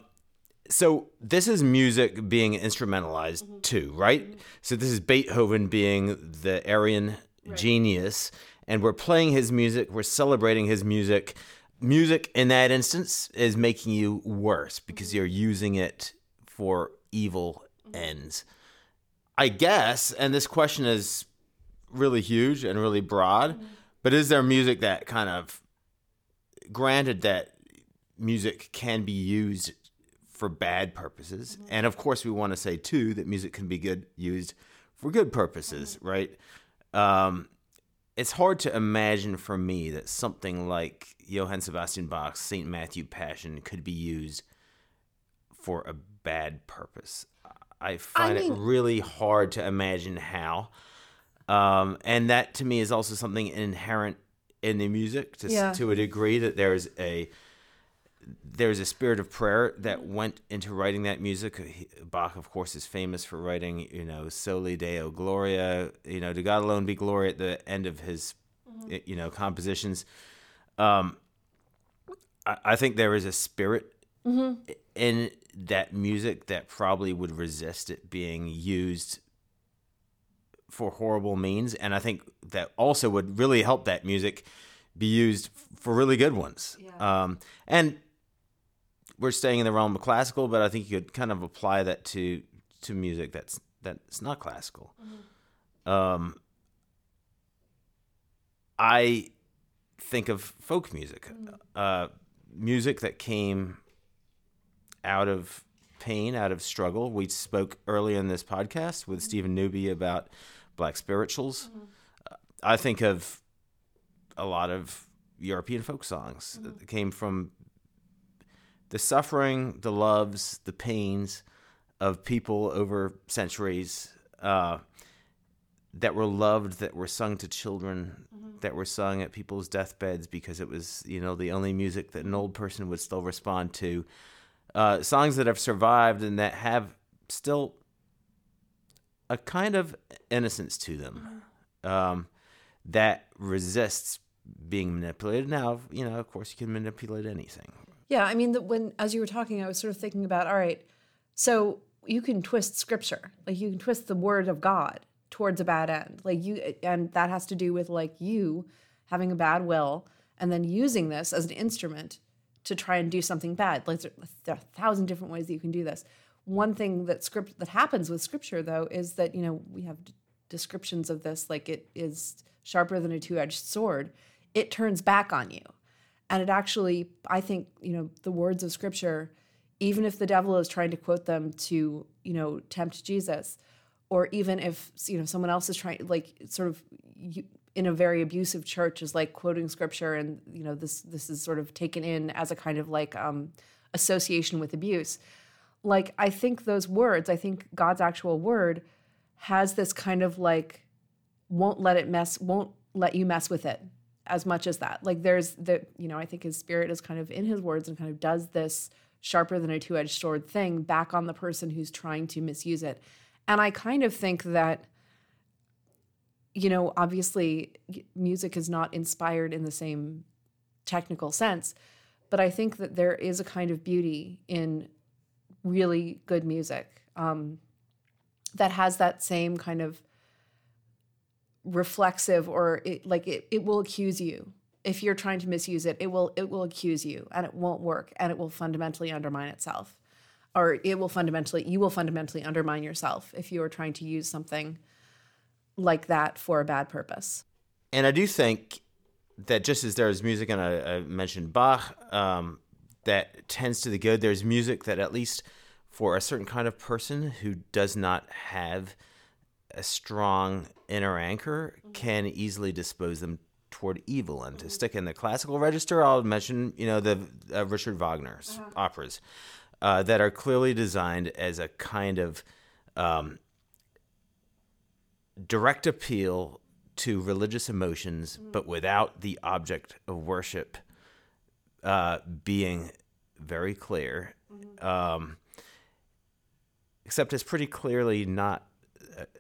[SPEAKER 2] so this is music being instrumentalized mm-hmm. too, right? Mm-hmm. So this is Beethoven being the Aryan right. genius, and we're playing his music, we're celebrating his music. Music in that instance is making you worse because mm-hmm. you're using it for evil mm-hmm. ends. I guess, and this question is really huge and really broad, mm-hmm. but is there music that kind of granted that music can be used for bad purposes. And of course, we want to say too that music can be good used for good purposes, right? um, it's hard to imagine for me that something like Johann Sebastian Bach's St. Matthew Passion could be used for a bad purpose. I find I mean, it really hard to imagine how. Um, and that to me is also something inherent in the music to, yeah. to a degree that there's a there's a spirit of prayer that went into writing that music. Bach, of course, is famous for writing, you know, Soli Deo Gloria, you know, to God alone be glory at the end of his, mm-hmm. you know, compositions. Um, I, I, think there is a spirit mm-hmm. in that music that probably would resist it being used for horrible means. And I think that also would really help that music be used for really good ones. Yeah. Um, and we're staying in the realm of classical, but I think you could kind of apply that to to music that's that's not classical. Mm-hmm. Um, I think of folk music, mm-hmm. uh, music that came out of pain, out of struggle. We spoke earlier in this podcast with mm-hmm. Stephen Newby about black spirituals. Mm-hmm. Uh, I think of a lot of European folk songs mm-hmm. that came from the suffering, the loves, the pains of people over centuries uh, that were loved, that were sung to children, mm-hmm. that were sung at people's deathbeds because it was, you know, the only music that an old person would still respond to. Uh, songs that have survived and that have still a kind of innocence to them um, that resists being manipulated. Now, you know, of course, you can manipulate anything.
[SPEAKER 1] Yeah, I mean, the, when as you were talking, I was sort of thinking about, all right, so you can twist scripture, like you can twist the word of God towards a bad end, like you, and that has to do with like you having a bad will and then using this as an instrument to try and do something bad. Like there are a thousand different ways that you can do this. One thing that script that happens with scripture though is that you know we have descriptions of this like it is sharper than a two-edged sword. It turns back on you and it actually, I think, you know, the words of scripture, even if the devil is trying to quote them to, you know, tempt Jesus, or even if, you know, someone else is trying, like, sort of, you, in a very abusive church is like quoting scripture and you know this this is sort of taken in as a kind of like um association with abuse like i think those words i think god's actual word has this kind of like won't let it mess won't let you mess with it as much as that. Like there's the, you know, I think his spirit is kind of in his words and kind of does this sharper than a two edged sword thing back on the person who's trying to misuse it. And I kind of think that, you know, obviously music is not inspired in the same technical sense, but I think that there is a kind of beauty in really good music um, that has that same kind of reflexive or it, like it, it will accuse you. If you're trying to misuse it it will it will accuse you and it won't work and it will fundamentally undermine itself. Or it will fundamentally you will fundamentally undermine yourself if you are trying to use something like that for a bad purpose.
[SPEAKER 2] And i do think that just as there's music and i, I mentioned bach um, that tends to the good there's music that at least for a certain kind of person who does not have a strong inner anchor mm-hmm. can easily dispose them toward evil. And to mm-hmm. stick in the classical register, I'll mention you know the uh, Richard Wagner's uh-huh. operas uh, that are clearly designed as a kind of um, direct appeal to religious emotions, mm-hmm. but without the object of worship uh, being very clear. Mm-hmm. Um, except it's pretty clearly not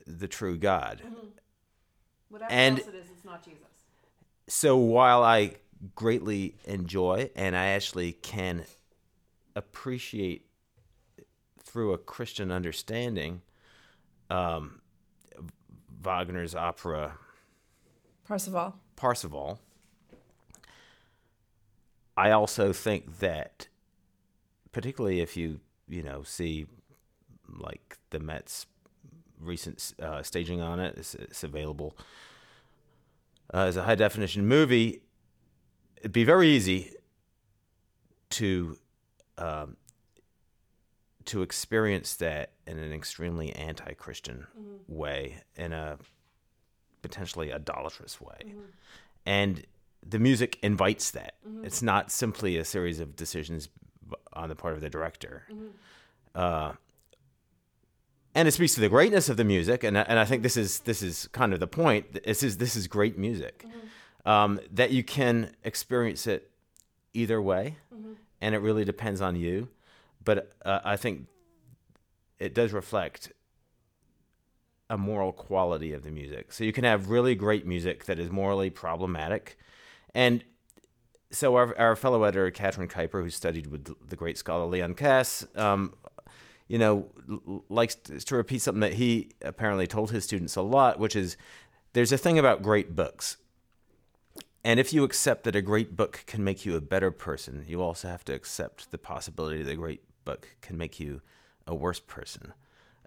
[SPEAKER 2] the true God. Mm-hmm.
[SPEAKER 1] Whatever and else it is, it's not Jesus.
[SPEAKER 2] So while I greatly enjoy and I actually can appreciate through a Christian understanding um, Wagner's opera
[SPEAKER 1] Parsifal.
[SPEAKER 2] Parsifal. I also think that, particularly if you you know see like the Met's recent uh, staging on it. It's, it's available uh, as a high definition movie. It'd be very easy to um, to experience that in an extremely anti-Christian mm-hmm. way, in a potentially idolatrous way. And the music invites that. It's not simply a series of decisions on the part of the director. Uh, and it speaks to the greatness of the music, and I- and I think this is this is kind of the point. This is this is great music um, that you can experience it either way, and it really depends on you. But uh, I think it does reflect a moral quality of the music. So you can have really great music that is morally problematic, and so our, our fellow editor Caitrin Keiper, who studied with the great scholar Leon Kass, um, you know, likes to repeat something that he apparently told his students a lot, which is there's a thing about great books. And if you accept that a great book can make you a better person, you also have to accept the possibility that a great book can make you a worse person.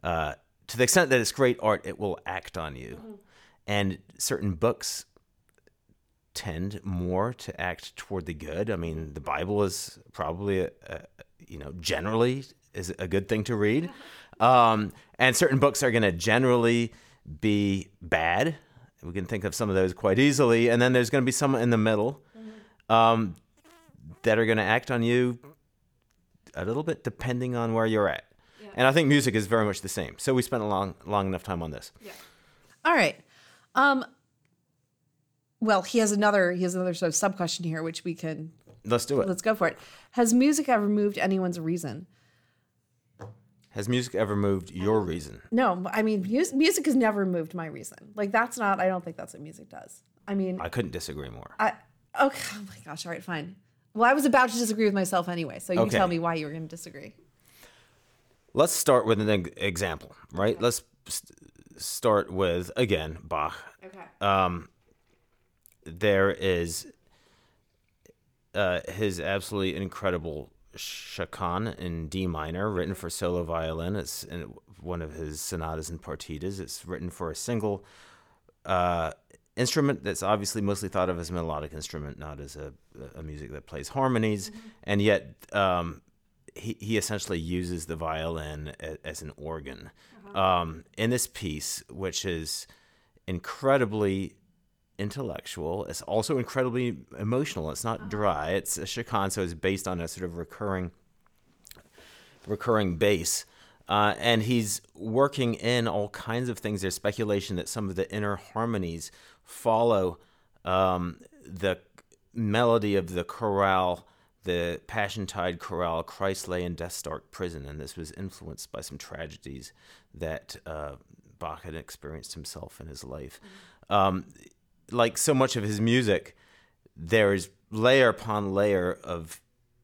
[SPEAKER 2] Uh, to the extent that it's great art, it will act on you. And certain books tend more to act toward the good. I mean, the Bible is probably, a, a, you know, generally is a good thing to read. Um, and certain books are going to generally be bad. We can think of some of those quite easily. And then there's going to be some in the middle um, that are going to act on you a little bit depending on where you're at. And I think music is very much the same. So we spent a long, long enough time on this. Yeah.
[SPEAKER 1] All right. Um well, he has another he has another sort of sub question here which we can
[SPEAKER 2] Let's do it.
[SPEAKER 1] let's go for it. Has music ever moved anyone's reason?
[SPEAKER 2] Has music ever moved your reason?
[SPEAKER 1] No, I mean mus- music has never moved my reason. Like that's not I don't think that's what music does. I mean,
[SPEAKER 2] I couldn't disagree more.
[SPEAKER 1] I okay, oh my gosh, all right, fine. Well, I was about to disagree with myself anyway, so you
[SPEAKER 2] Okay.
[SPEAKER 1] tell me why you were going to disagree.
[SPEAKER 2] Let's start with an example, right? Let's st- start with again Bach.
[SPEAKER 1] Okay.
[SPEAKER 2] Um, there is uh, his absolutely incredible Chaconne in D minor, written for solo violin. It's in one of his sonatas and partitas. It's written for a single uh, instrument that's obviously mostly thought of as a melodic instrument, not as a, a music that plays harmonies. And yet, um, he, he essentially uses the violin as, as an organ um, in this piece, which is incredibly intellectual. It's also incredibly emotional. It's not dry. It's a chaconne, so it's based on a sort of recurring, recurring bass. Uh, and he's working in all kinds of things. There's speculation that some of the inner harmonies follow um, the melody of the chorale, the Passiontide chorale, Christ lay in death's dark prison. And this was influenced by some tragedies that uh, Bach had experienced himself in his life. Um, like so much of his music, there's layer upon layer of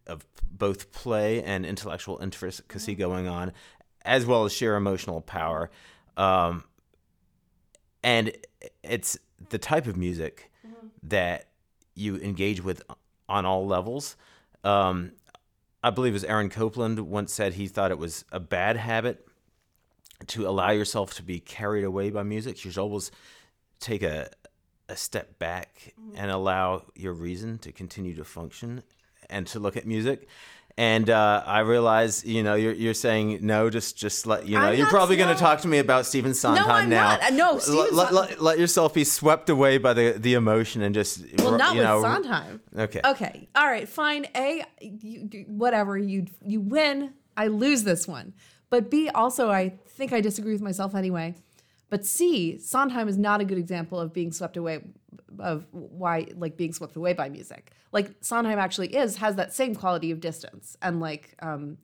[SPEAKER 2] of both play and intellectual intricacy going on, as well as sheer emotional power. Um, and it's the type of music that you engage with on all levels. Um, I believe, as Aaron Copland once said, he thought it was a bad habit to allow yourself to be carried away by music. You should always take a a step back and allow your reason to continue to function and to look at music. And uh, I realize, you know, you're, you're saying no, just just let you know.
[SPEAKER 1] I'm
[SPEAKER 2] you're probably going to talk to me about Stephen Sondheim
[SPEAKER 1] I'm
[SPEAKER 2] now.
[SPEAKER 1] not. Uh, no, Stephen
[SPEAKER 2] let, let, let yourself be swept away by the, the emotion and just
[SPEAKER 1] Well, not
[SPEAKER 2] you
[SPEAKER 1] with
[SPEAKER 2] know,
[SPEAKER 1] Sondheim.
[SPEAKER 2] Okay.
[SPEAKER 1] Okay. All right. Fine. A, you- whatever. You you win. I lose this one. But B, also, I think I disagree with myself anyway. But C, Sondheim is not a good example of being swept away of why like being swept away by music. Like Sondheim actually is has that same quality of distance and like um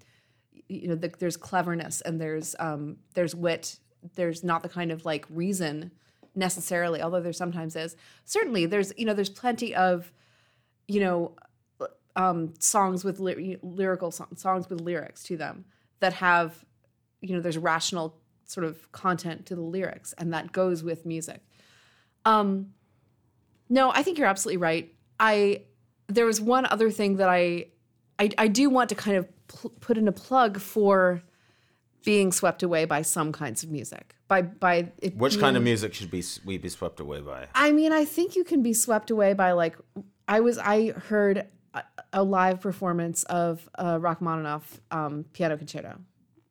[SPEAKER 1] you know the, there's cleverness and there's um there's wit. There's not the kind of like reason necessarily, although there sometimes is. Certainly, there's you know there's plenty of you know um, songs with ly- lyrical so- songs with lyrics to them that have you know there's rational sort of content to the lyrics and that goes with music. Um no i think you're absolutely right. I there was one other thing that i i, I do want to kind of pl- put in a plug for being swept away by some kinds of music. By by
[SPEAKER 2] Which kind of music should be we be swept away by?
[SPEAKER 1] I mean, I think you can be swept away by like I was I heard a, a live performance of uh, Rachmaninoff um, piano concerto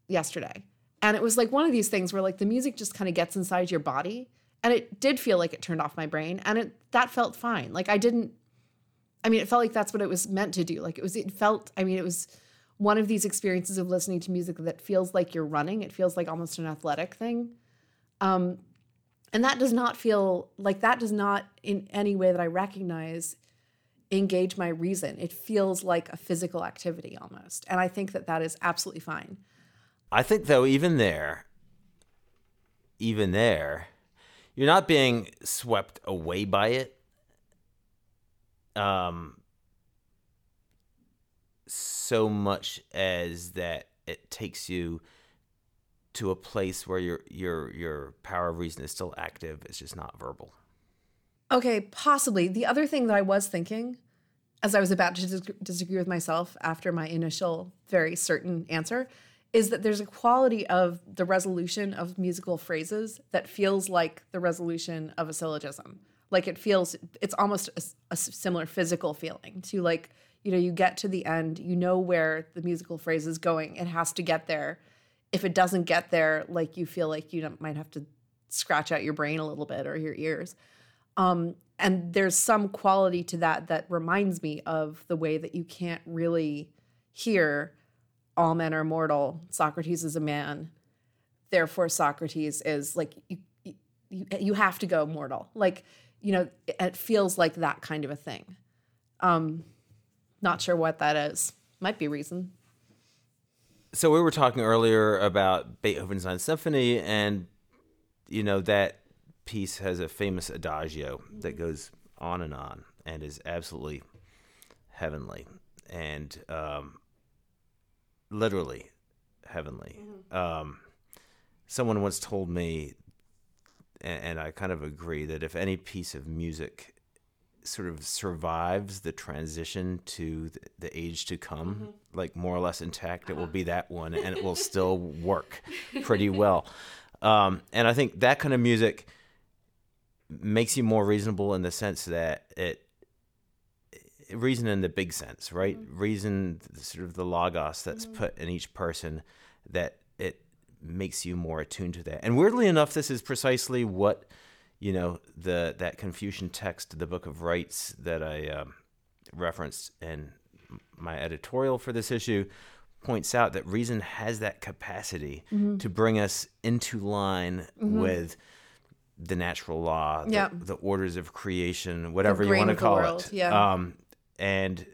[SPEAKER 1] yesterday, and it was like one of these things where like the music just kind of gets inside your body And it did feel like it turned off my brain and it that felt fine. Like I didn't I mean, it felt like that's what it was meant to do. Like it was it felt I mean, it was one of these experiences of listening to music that feels like you're running. It feels like almost an athletic thing. Um and that does not feel like that does not in any way that I recognize engage my reason. It feels like a physical activity almost. And I think that that is absolutely fine.
[SPEAKER 2] I think though even there even there you're not being swept away by it. Um so much as that it takes you to a place where your your your power of reason is still active. It's just not verbal.
[SPEAKER 1] Okay, possibly. The other thing that I was thinking as I was about to dis- disagree with myself after my initial very certain answer is that there's a quality of the resolution of musical phrases that feels like the resolution of a syllogism. Like it feels, it's almost a, a similar physical feeling to like, you know, you get to the end, you know where the musical phrase is going, it has to get there. If it doesn't get there, like you feel like you might have to scratch out your brain a little bit or your ears. Um, and there's some quality to that that reminds me of the way that you can't really hear all men are mortal. Socrates is a man. Therefore socrates is like you, you, you have to go mortal. Like you know it feels like that kind of a thing. Um not sure what that is. Might be reason.
[SPEAKER 2] So we were talking earlier about beethoven's ninth symphony and you know that piece has a famous adagio that goes on and on and is absolutely heavenly. And um, literally heavenly. Mm-hmm. Um, someone once told me, and, and, I kind of agree, that if any piece of music sort of survives the transition to the, the age to come, mm-hmm. like more or less intact, it will be that one and it will still work pretty well. Um, and I think that kind of music makes you more reasonable in the sense that it reason in the big sense, right? Mm-hmm. Reason, sort of the logos that's mm-hmm. put in each person, that it makes you more attuned to that. And weirdly enough, this is precisely what you know the that Confucian text, the Book of Rites, that I um, referenced in my editorial for this issue, points out that reason has that capacity mm-hmm. to bring us into line mm-hmm. with the natural law, the, yeah. the orders of creation, whatever you want to call it.
[SPEAKER 1] Yeah.
[SPEAKER 2] Um, and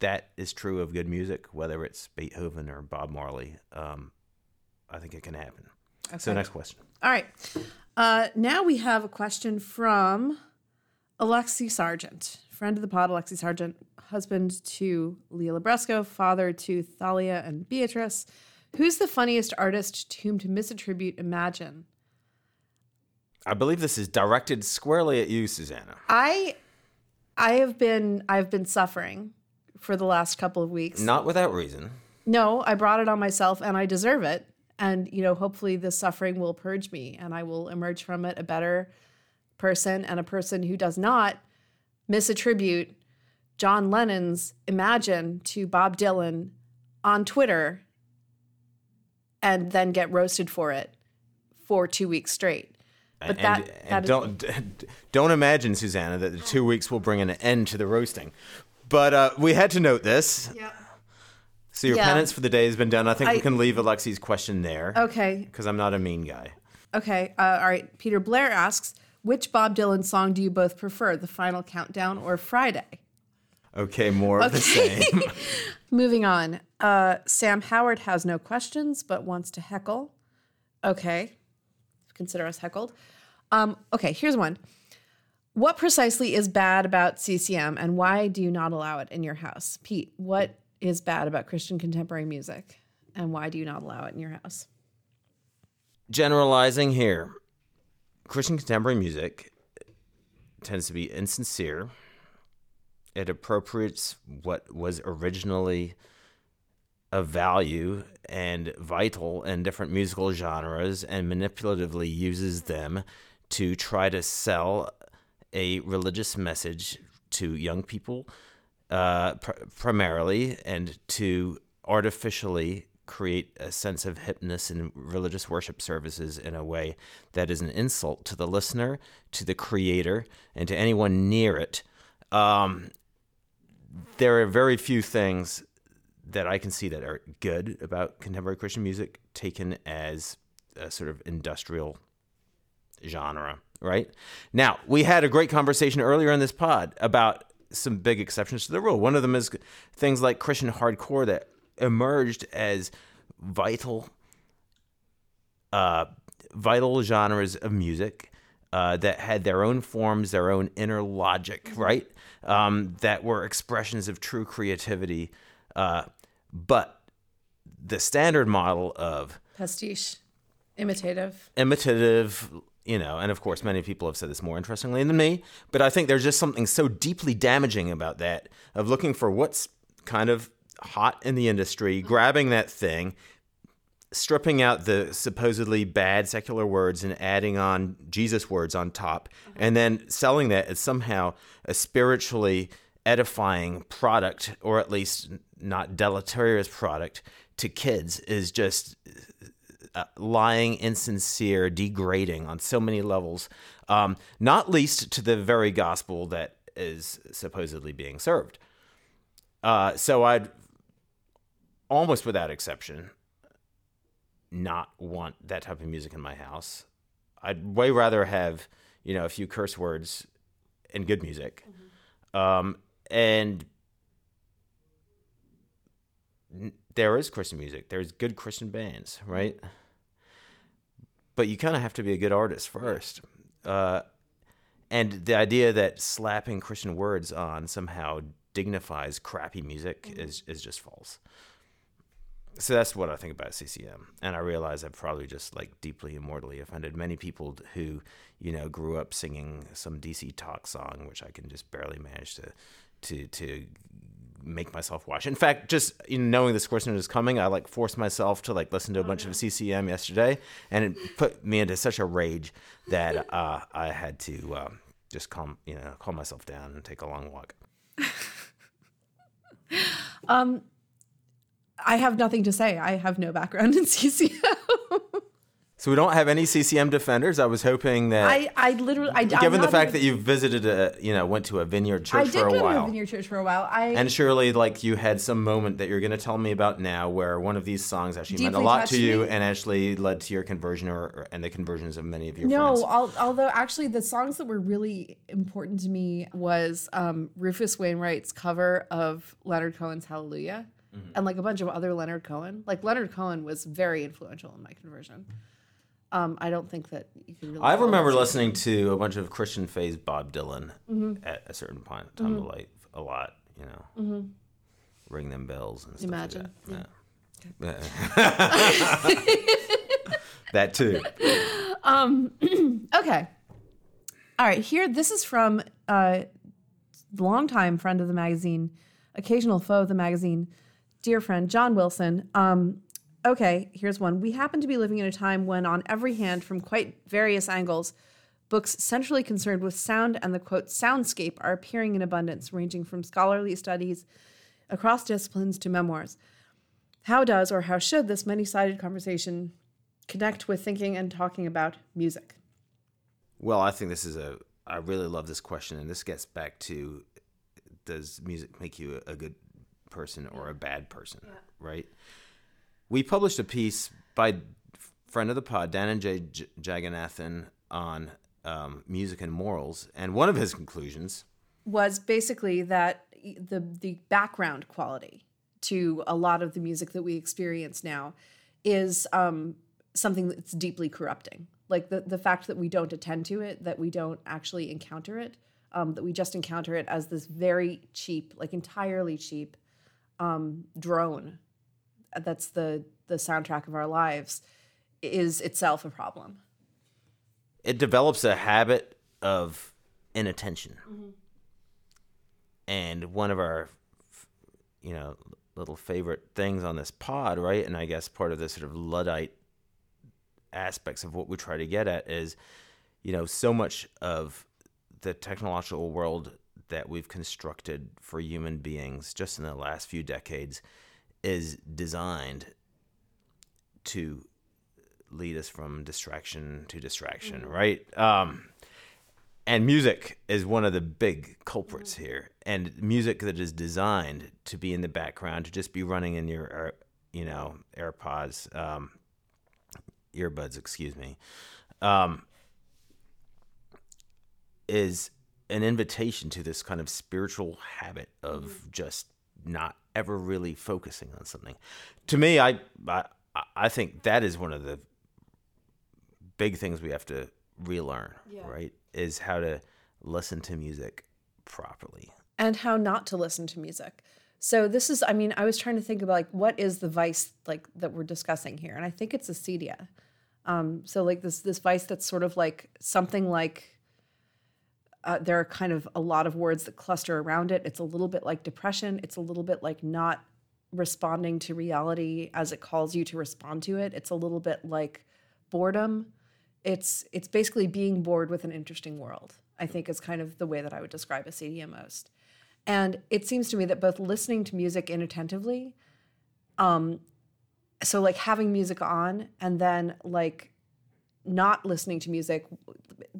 [SPEAKER 2] that is true of good music, whether it's Beethoven or Bob Marley. Um, I think it can happen. Okay. So, next question.
[SPEAKER 1] All right. Uh, now we have a question from Alexi Sargent, friend of the pod, Alexi Sargent, husband to Leah Libresco, father to Thalia and Beatrice. Who's the funniest artist to whom to misattribute Imagine?
[SPEAKER 2] I believe this is directed squarely at you, Susannah.
[SPEAKER 1] I I have been I've been suffering for the last couple of weeks.
[SPEAKER 2] Not without reason.
[SPEAKER 1] No, I brought it on myself and I deserve it. And you know, hopefully this suffering will purge me and I will emerge from it a better person and a person who does not misattribute John Lennon's Imagine to Bob Dylan on Twitter and then get roasted for it for 2 weeks straight.
[SPEAKER 2] But and, that, and that don't is... don't imagine, Susannah, that the two weeks will bring an end to the roasting. But uh, we had to note this.
[SPEAKER 1] Yeah.
[SPEAKER 2] So your yeah. penance for the day has been done. I think I, we can leave Alexi's question there.
[SPEAKER 1] Okay.
[SPEAKER 2] Because I'm not a mean guy.
[SPEAKER 1] Okay. Uh, all right. Peter Blair asks, which Bob Dylan song do you both prefer, The Final Countdown or Friday?
[SPEAKER 2] Okay, more okay. of the same.
[SPEAKER 1] Moving on. Uh, Sam Howard has no questions but wants to heckle. Okay consider us heckled. Um, okay, here's one. What precisely is bad about CCM and why do you not allow it in your house? Pete, what is bad about Christian contemporary music and why do you not allow it in your house?
[SPEAKER 2] Generalizing here. Christian contemporary music tends to be insincere. It appropriates what was originally of value and vital in different musical genres and manipulatively uses them to try to sell a religious message to young people uh, pr- primarily and to artificially create a sense of hipness in religious worship services in a way that is an insult to the listener, to the creator, and to anyone near it. Um, there are very few things that I can see that are good about contemporary Christian music taken as a sort of industrial genre, right? Now, we had a great conversation earlier in this pod about some big exceptions to the rule. One of them is things like Christian hardcore that emerged as vital, uh, vital genres of music uh, that had their own forms, their own inner logic, right? Um, that were expressions of true creativity. Uh, but the standard model of
[SPEAKER 1] pastiche, imitative,
[SPEAKER 2] imitative, you know, and of course, many people have said this more interestingly than me, but I think there's just something so deeply damaging about that of looking for what's kind of hot in the industry, mm-hmm. grabbing that thing, stripping out the supposedly bad secular words and adding on Jesus words on top, mm-hmm. and then selling that as somehow a spiritually edifying product, or at least not deleterious product to kids, is just uh, lying, insincere, degrading on so many levels, um, not least to the very gospel that is supposedly being served. Uh, so I'd almost without exception not want that type of music in my house. I'd way rather have, you know, a few curse words and good music. Mm-hmm. Um, and there is Christian music. There's good Christian bands, right? But you kind of have to be a good artist first. Uh, and the idea that slapping Christian words on somehow dignifies crappy music mm-hmm. is is just false so that's what I think about CCM, and I realize I've probably just like deeply immortally offended many people who, you know, grew up singing some DC talk song, which I can just barely manage to, to, to make myself watch. In fact, just know, knowing this question is coming, I like forced myself to like listen to a bunch of CCM yesterday, and it put me into such a rage that uh, I had to uh, just calm, you know, calm myself down and take a long walk.
[SPEAKER 1] um I have nothing to say. I have no background in CCM.
[SPEAKER 2] So we don't have any CCM defenders. I was hoping that
[SPEAKER 1] I, I literally, I,
[SPEAKER 2] given the fact that you visited a, you know, went to a vineyard church
[SPEAKER 1] I
[SPEAKER 2] for a
[SPEAKER 1] did go
[SPEAKER 2] while,
[SPEAKER 1] to a vineyard church for a while. I
[SPEAKER 2] and surely like you had some moment that you're going to tell me about now, where one of these songs actually meant a lot to you
[SPEAKER 1] me.
[SPEAKER 2] and actually led to your conversion or, or and the conversions of many of your
[SPEAKER 1] no,
[SPEAKER 2] friends.
[SPEAKER 1] No, although actually the songs that were really important to me was um, Rufus Wainwright's cover of Leonard Cohen's Hallelujah. Mm-hmm. And like a bunch of other Leonard Cohen, like Leonard Cohen was very influential in my conversion. Um, I don't think that you can really.
[SPEAKER 2] I remember listening to a bunch of Christian phase Bob Dylan mm-hmm. at a certain point in time mm-hmm. of life a lot, you know. Mm-hmm. Ring them bells and stuff Imagine. like that. Yeah. Okay. that too.
[SPEAKER 1] Um, okay. All right. Here, this is from a uh, longtime friend of the magazine, occasional foe of the magazine, dear friend John Wilson. Um, okay, here's one. We happen to be living in a time when, on every hand, from quite various angles, books centrally concerned with sound and the quote soundscape are appearing in abundance, ranging from scholarly studies across disciplines to memoirs. How does or how should this many sided conversation connect with thinking and talking about music?
[SPEAKER 2] Well, I think this is a, I really love this question, and this gets back to does music make you a good person or a bad person, yeah. right? We published a piece by friend of the pod, Dhananjay J- Jagannathan, on um, music and morals, and one of his conclusions
[SPEAKER 1] was basically that the the background quality to a lot of the music that we experience now is um, something that's deeply corrupting. Like the the fact that we don't attend to it, that we don't actually encounter it, um, that we just encounter it as this very cheap, like entirely cheap um, drone that's the the soundtrack of our lives is itself a problem
[SPEAKER 2] it develops a habit of inattention mm-hmm. and one of our you know little favorite things on this pod right and i guess part of the sort of luddite aspects of what we try to get at is you know so much of the technological world that we've constructed for human beings just in the last few decades is designed to lead us from distraction to distraction, mm-hmm. right? Um, and music is one of the big culprits mm-hmm. here. And music that is designed to be in the background, to just be running in your, uh, you know, AirPods, um, earbuds, excuse me, um, is an invitation to this kind of spiritual habit of mm-hmm. just not ever really focusing on something. To me, I, I I think that is one of the big things we have to relearn, yeah. right? Is how to listen to music properly
[SPEAKER 1] and how not to listen to music. So this is I mean, I was trying to think about like what is the vice like that we're discussing here and I think it's acedia. Um so like this this vice that's sort of like something like uh, there are kind of a lot of words that cluster around it. It's a little bit like depression. It's a little bit like not responding to reality as it calls you to respond to it. It's a little bit like boredom it's it's basically being bored with an interesting world. I think is kind of the way that I would describe acedia most. And it seems to me that both listening to music inattentively, um, so like having music on and then like not listening to music,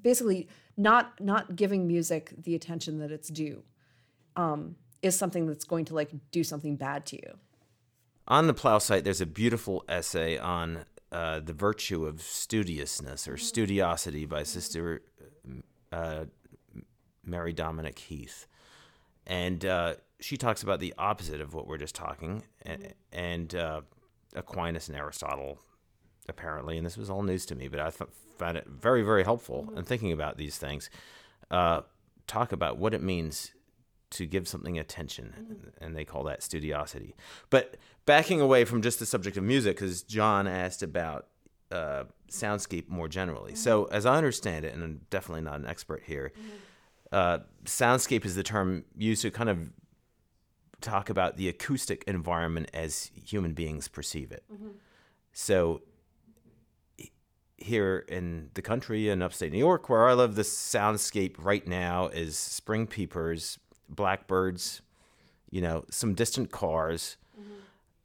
[SPEAKER 1] basically not not giving music the attention that it's due, um, is something that's going to like do something bad to you.
[SPEAKER 2] On the Plough site, there's a beautiful essay on uh, the virtue of studiousness or studiosity by Sister uh, Mary Dominic Heath, and uh, she talks about the opposite of what we're just talking, and, and uh, Aquinas and Aristotle, apparently, and this was all news to me, but I th- found it very, very helpful in thinking about these things. Uh, talk about what it means to give something attention, mm-hmm. and they call that studiosity. But backing away from just the subject of music, because John asked about uh, soundscape more generally. Mm-hmm. So, as I understand it, and I'm definitely not an expert here, mm-hmm. uh, soundscape is the term used to kind of talk about the acoustic environment as human beings perceive it. Mm-hmm. So, here in the country in upstate New York, where I live, the soundscape right now is spring peepers, blackbirds, you know, some distant cars, mm-hmm.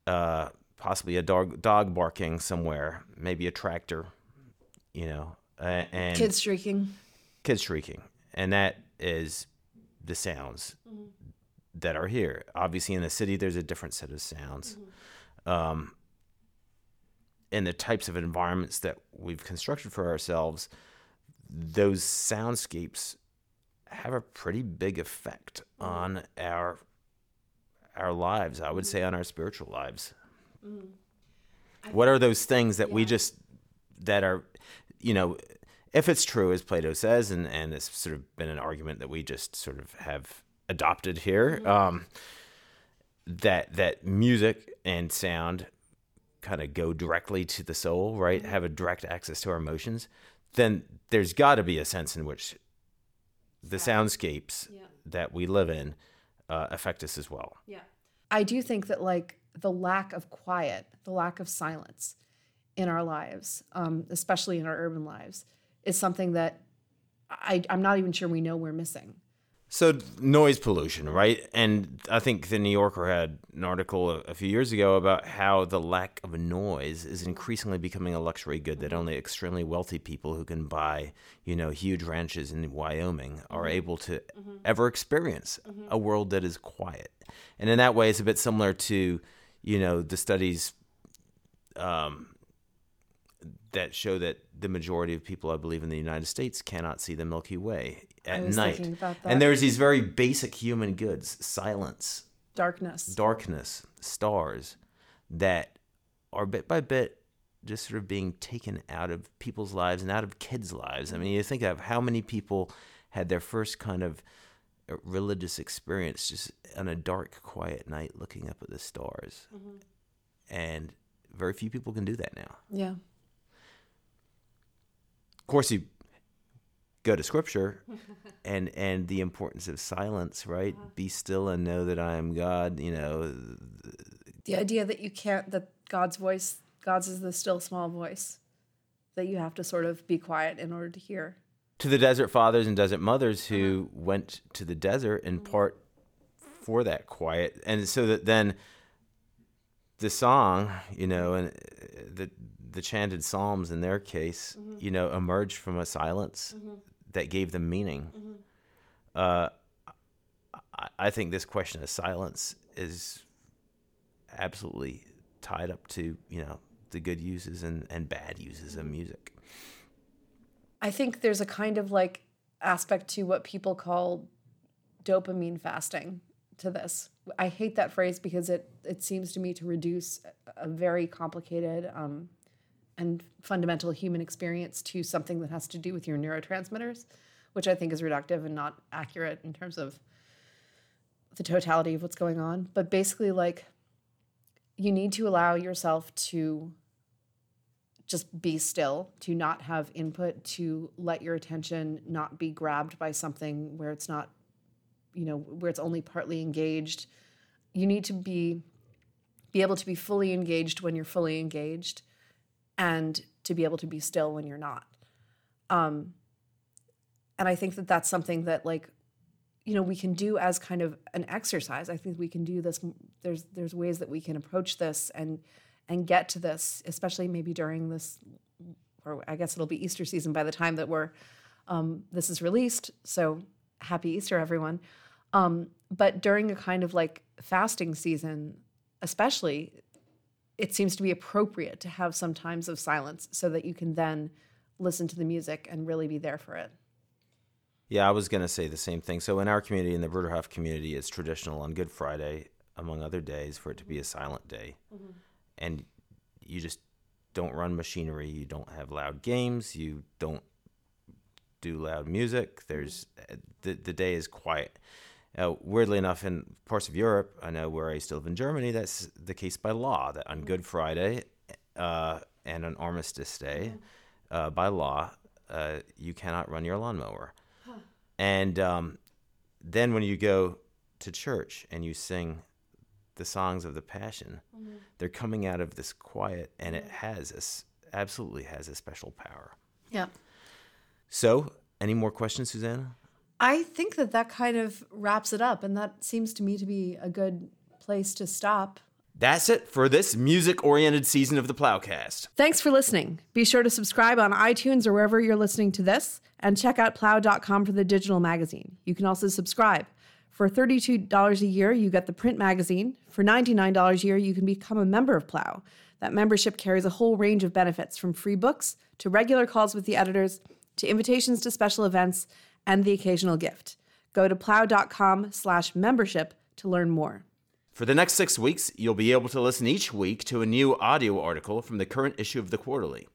[SPEAKER 2] uh, possibly a dog dog barking somewhere, maybe a tractor, you know, uh, and
[SPEAKER 1] kids shrieking,
[SPEAKER 2] kids shrieking, and that is the sounds mm-hmm. that are here. Obviously, in the city, there's a different set of sounds. Mm-hmm. Um, and the types of environments that we've constructed for ourselves, those soundscapes have a pretty big effect mm. on our our lives. I would mm. say on our spiritual lives. Mm. What are those things that yeah. we just that are, you know, if it's true as Plato says, and and it's sort of been an argument that we just sort of have adopted here, mm-hmm. um, that that music and sound kind of go directly to the soul, right? Mm-hmm. Have a direct access to our emotions. Then there's got to be a sense in which the soundscapes yeah. that we live in uh, affect us as well.
[SPEAKER 1] Yeah. I do think that like the lack of quiet, the lack of silence in our lives, um, especially in our urban lives, is something that I, I'm not even sure we know we're missing.
[SPEAKER 2] So noise pollution, right? And I think the New Yorker had an article a, few years ago about how the lack of noise is increasingly becoming a luxury good that only extremely wealthy people who can buy, you know, huge ranches in Wyoming are mm-hmm. able to mm-hmm. ever experience mm-hmm. a world that is quiet. And in that way, it's a bit similar to, you know, the studies um, that show that the majority of people, I believe, in the United States cannot see the Milky Way at night. And there's these very basic human goods silence,
[SPEAKER 1] darkness,
[SPEAKER 2] darkness, stars that are bit by bit just sort of being taken out of people's lives and out of kids' lives. I mean, you think of how many people had their first kind of uh, religious experience just on a dark, quiet night looking up at the stars. Mm-hmm. And very few people can do that now.
[SPEAKER 1] Yeah.
[SPEAKER 2] Of course, you go to scripture and and the importance of silence right uh-huh. be still and know that i am god you know
[SPEAKER 1] the idea that you can't that god's voice god's is the still small voice that you have to sort of be quiet in order to hear
[SPEAKER 2] to the desert fathers and desert mothers who uh-huh. went to the desert in mm-hmm. part for that quiet and so that then the song you know and uh, the the chanted psalms in their case, mm-hmm. you know, emerged from a silence mm-hmm. that gave them meaning. Mm-hmm. Uh, I, I think this question of silence is absolutely tied up to you know the good uses and, and bad uses of music.
[SPEAKER 1] I think there's a kind of like aspect to what people call dopamine fasting to this. I hate that phrase because it it seems to me to reduce a very complicated um, and fundamental human experience to something that has to do with your neurotransmitters, which I think is reductive and not accurate in terms of the totality of what's going on. But basically, like you need to allow yourself to just be still, to not have input, to let your attention not be grabbed by something where it's not, you know, where it's only partly engaged. You need to be be able to be fully engaged when you're fully engaged and to be able to be still when you're not. Um, and I think that that's something that like you know we can do as kind of an exercise. I think we can do this there's there's ways that we can approach this and and get to this especially maybe during this or i guess it'll be easter season by the time that we're um, this is released. So happy easter everyone. Um, but during a kind of like fasting season especially it seems to be appropriate to have some times of silence so that you can then listen to the music and really be there for it
[SPEAKER 2] yeah, I was going to say the same thing. So in our community, in the Bruderhof community, it's traditional on Good Friday, among other days, for it to be a silent day. Mm-hmm. And you just don't run machinery. You don't have loud games. You don't do loud music. There's the the day is quiet. Uh, weirdly enough, in parts of Europe, I know where I still live in Germany, that's the case by law. That on Good Friday uh, and on Armistice Day, uh, by law, uh, you cannot run your lawnmower. And um, then when you go to church and you sing the songs of the Passion, mm-hmm. they're coming out of this quiet, and it has this absolutely has a special power.
[SPEAKER 1] Yeah.
[SPEAKER 2] So, any more questions, Susannah?
[SPEAKER 1] I think that that kind of wraps it up, and that seems to me to be a good place to stop.
[SPEAKER 2] That's it for this music oriented season of the PloughCast.
[SPEAKER 1] Thanks for listening. Be sure to subscribe on iTunes or wherever you're listening to this, and check out plough.com for the digital magazine. You can also subscribe. For $32 a year, you get the print magazine. For $99 a year, you can become a member of Plough. That membership carries a whole range of benefits from free books to regular calls with the editors to invitations to special events and the occasional gift. Go to plough.com slash membership to learn more.
[SPEAKER 2] For the next six weeks, you'll be able to listen each week to a new audio article from the current issue of the Quarterly.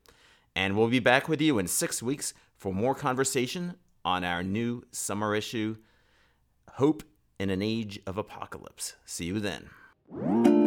[SPEAKER 2] And we'll be back with you in six weeks for more conversation on our new summer issue, Hope in an Age of Apocalypse. See you then.